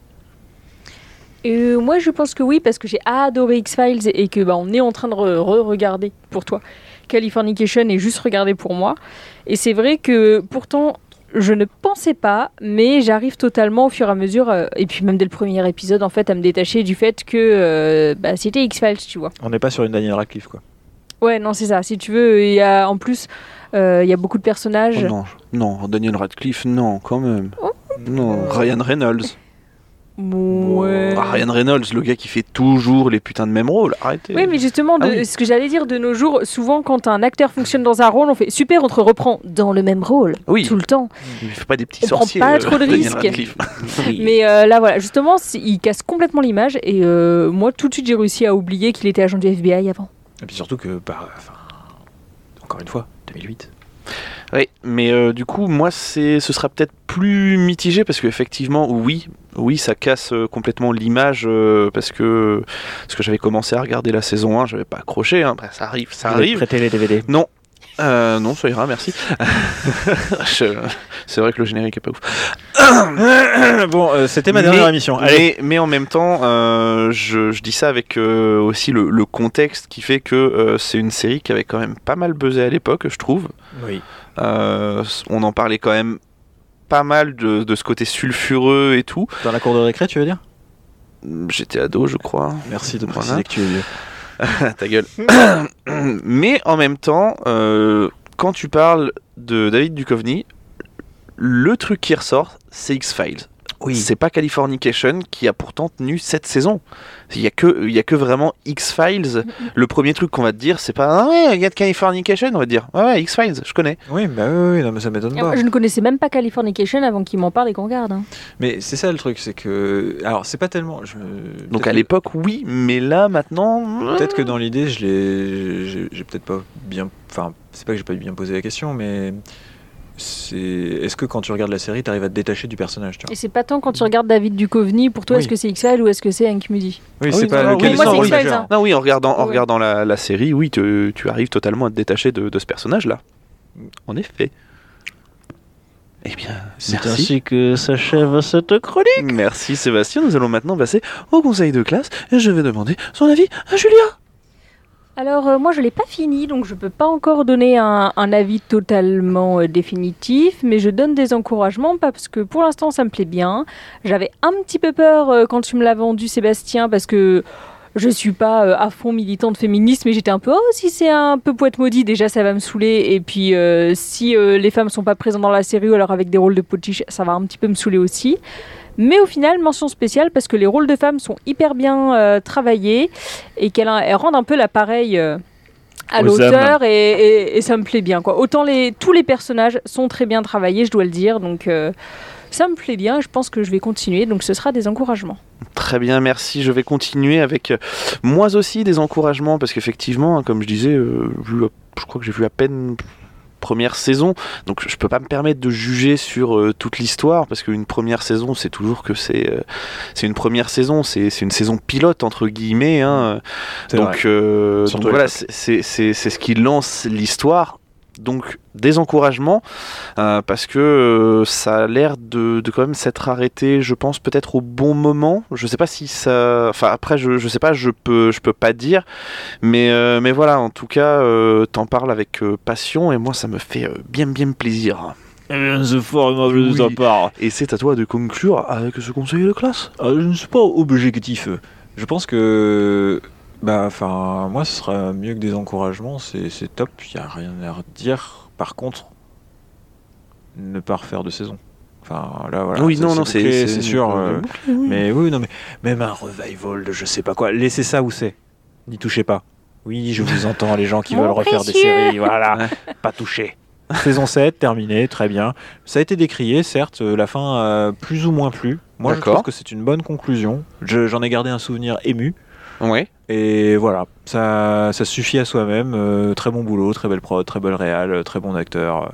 Moi, je pense que oui, parce que j'ai adoré X-Files et que bah, on est en train de re- re-regarder pour toi. Californication est juste regardé pour moi. Et c'est vrai que pourtant, je ne pensais pas, mais j'arrive totalement au fur et à mesure, euh, et puis même dès le premier épisode, en fait, à me détacher du fait que euh, bah, c'était X-Files, tu vois. On n'est pas sur une Daniel Radcliffe, quoi. Ouais, non, c'est ça. Si tu veux, il y a en plus, euh, il y a beaucoup de personnages. Oh non, non, Daniel Radcliffe, non, quand même. Oh. Non, Ryan Reynolds. Ouais. Ah, Ryan Reynolds, le gars qui fait toujours les putains de mêmes rôles. Arrêtez. Oui, mais justement, de, Ah oui. ce que j'allais dire de nos jours, souvent quand un acteur fonctionne dans un rôle, on fait super, on te reprend dans le même rôle Oui. tout le temps. Il fait pas des petits On prend sorciers. pas euh, trop de risques. Mais euh, là, voilà, justement, c'est- il casse complètement l'image et euh, moi, tout de suite, j'ai réussi à oublier qu'il était agent du FBI avant. Et puis surtout que, bah, enfin, encore une fois, 2008. Oui, mais euh, du coup, moi, c'est, ce sera peut-être plus mitigé parce qu'effectivement, oui, oui, ça casse euh, complètement l'image euh, parce que parce que j'avais commencé à regarder la saison 1, j'avais pas accroché. Hein, Après, ça arrive, ça arrive. Les DVD. Non. Euh, non, ça ira, merci. C'est vrai que le générique est pas ouf. bon, euh, c'était ma Mais- dernière émission. Allez. Mais, mais en même temps, euh, je, je dis ça avec aussi le, le contexte qui fait que c'est une série qui avait quand même pas mal buzzé à l'époque, je trouve. Oui. On en parlait quand même pas mal de, de ce côté sulfureux et tout. Dans la cour de récré, tu veux dire? J'étais ado, je crois. Merci de Voilà. préciser que tu es vieux. Ta gueule. Mais en même temps, euh, quand tu parles de David Duchovny, le truc qui ressort, c'est X-Files. C'est pas Californication qui a pourtant tenu cette saison. Il y a que, il y a que vraiment X-Files. Le premier truc qu'on va te dire, c'est pas ah ouais, il y a de Californication, on va te dire ouais, ouais X-Files, je connais. Oui, bah oui, oui, non, mais ça m'étonne pas. Je ne connaissais même pas Californication avant qu'il m'en parle et qu'on regarde. hein. Mais c'est ça le truc, c'est que. Alors, c'est pas tellement. je- Donc à que- l'époque, oui, mais là maintenant. Peut-être que dans l'idée, je l'ai. j'ai- J'ai peut-être pas bien. Enfin, c'est pas que j'ai pas bien posé la question, mais. C'est. Est-ce que quand tu regardes la série, t'arrives à te détacher du personnage, tu vois Et c'est pas tant quand tu regardes David Duchovny, pour toi, Oui. est-ce que c'est X-Files ou est-ce que c'est Hank Moody Oui, Ah c'est oui, pas lequel oui, moi, c'est hein. Non, oui, en regardant, en Ouais. regardant la, la série, oui, tu, tu arrives totalement à te détacher de, de ce personnage-là. En effet. Eh bien, merci. que s'achève cette chronique. Merci Sébastien. Nous allons maintenant passer au conseil de classe et je vais demander son avis à Julia. Alors euh, moi je l'ai pas fini donc je peux pas encore donner un, avis totalement euh, définitif mais je donne des encouragements parce que pour l'instant ça me plaît bien. J'avais un petit peu peur euh, quand tu me l'as vendu Sébastien parce que je suis pas à fond militante féministe mais j'étais un peu oh si c'est un peu poète maudit déjà ça va me saouler et puis si les femmes sont pas présentes dans la série ou alors avec des rôles de potiche ça va un petit peu me saouler aussi. Mais au final, mention spéciale parce que les rôles de femmes sont hyper bien euh, travaillés et qu'elles elles rendent un peu l'appareil euh, à l'auteur et, et- et ça me plaît bien. Quoi. Autant les, tous les personnages sont très bien travaillés, je dois le dire. Donc euh, ça me plaît bien je pense que je vais continuer. Donc ce sera des encouragements. Très bien, merci. Je vais continuer avec euh, moi aussi des encouragements parce qu'effectivement, hein, comme je disais, je crois que j'ai vu à peine première saison, donc je peux pas me permettre de juger sur euh, toute l'histoire parce qu'une première saison, c'est toujours que c'est euh, c'est une première saison, c'est c'est une saison pilote entre guillemets. hein. Donc, euh, donc voilà, c'est ce qui lance l'histoire. Donc des encouragements euh, parce que euh, ça a l'air de, de quand même s'être arrêté, je pense peut-être au bon moment. Je sais pas si ça, enfin après je, je sais pas, je peux je peux pas dire, mais euh, mais voilà, en tout cas t'en parles avec passion et moi ça me fait bien bien plaisir. C'est fort aimable de ta part. Et c'est à toi de conclure avec ce conseiller de classe? je ne suis pas objectif. Je pense que. Bah, enfin, moi, ce sera mieux que des encouragements. C'est c'est top. Il n'y a rien à redire. Par contre, ne pas refaire de saison. Enfin, là, voilà. oui, ça, non, non, c'est sûr. euh, bouclé, oui. mais oui, non, mais même un revival de je sais pas quoi. Laissez ça où c'est. N'y touchez pas. Oui, je vous entends, les gens qui Mon veulent refaire des séries. Voilà, pas touché. Saison 7, terminée, très bien. Ça a été décrié, certes, euh, la fin a plus ou moins plu. Moi, je trouve que c'est une bonne conclusion. Je- J'en ai gardé un souvenir ému. Ouais. Et voilà, ça, ça suffit à soi-même. Euh, très bon boulot, très belle prod, très belle réal, euh, très bon acteur. euh,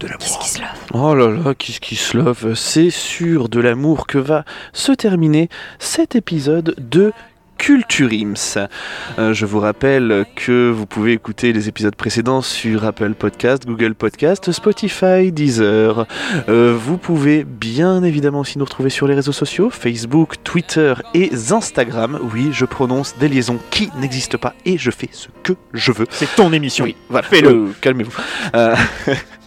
de l'amour. Oh là là, Kiss Kiss Love, c'est sur de l'amour que va se terminer cet épisode de Culture Ims. Euh, je vous rappelle que vous pouvez écouter les épisodes précédents sur Apple Podcast, Google Podcast, Spotify, Deezer. Euh, vous pouvez bien évidemment aussi nous retrouver sur les réseaux sociaux, Facebook, Twitter et Instagram. Oui, je prononce des liaisons qui n'existent pas et je fais ce que je veux. C'est ton émission. Oui, voilà, fais-le. Calmez-vous.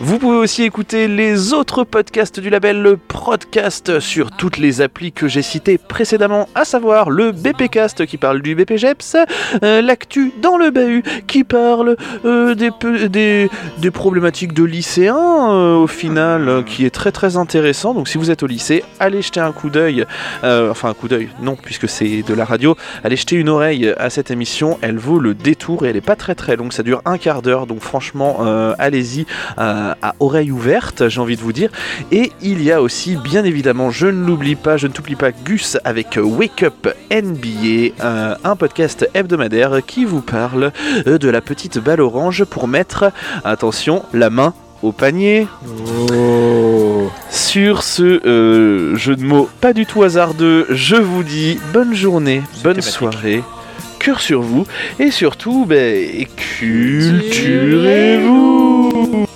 Vous pouvez aussi écouter les autres podcasts du label le Prodcast sur toutes les applis que j'ai citées précédemment, à savoir le BPcast qui parle du BPGEPS, euh, l'actu dans le bahut qui parle euh, des, problématiques de lycéens euh, au final, euh, qui est très très intéressant. Donc si vous êtes au lycée, allez jeter un coup d'œil, enfin un coup d'œil, non puisque c'est de la radio, allez jeter une oreille à cette émission, elle vaut le détour et elle est pas très très longue, ça dure un quart d'heure, donc franchement allez-y à oreille ouverte, j'ai envie de vous dire. Et il y a aussi bien évidemment, je ne l'oublie pas, je ne t'oublie pas Gus avec Wake Up NBA, euh, un podcast hebdomadaire qui vous parle euh, de la petite balle orange pour mettre, attention, la main au panier. Oh. Sur ce euh, jeu de mots pas du tout hasardeux, je vous dis bonne journée, bonne soirée, cœur sur vous et surtout, ben, culturez-vous.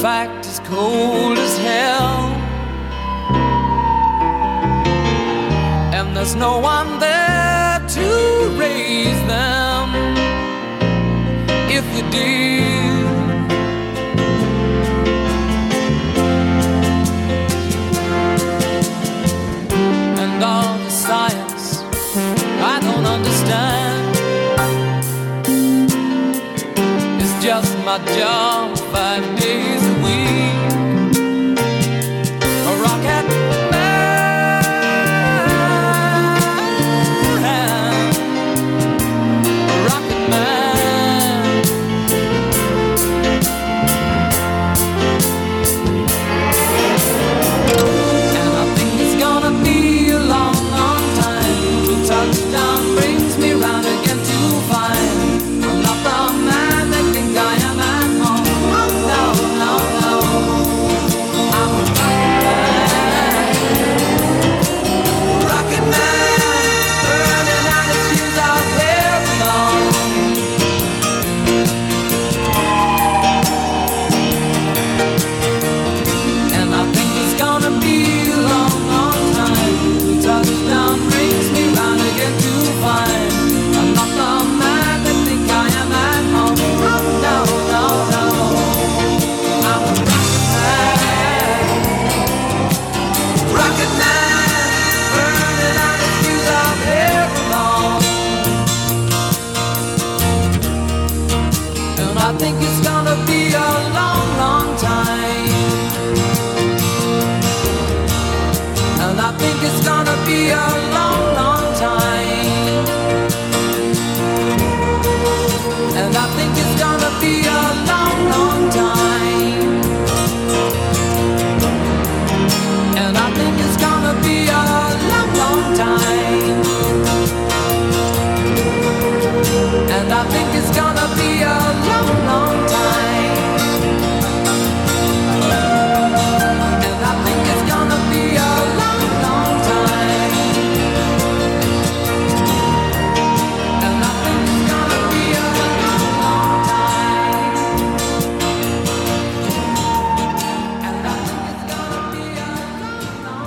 Fact, is cold as hell. And there's no one there to raise them. If you did, and all the science I don't understand. It's just my job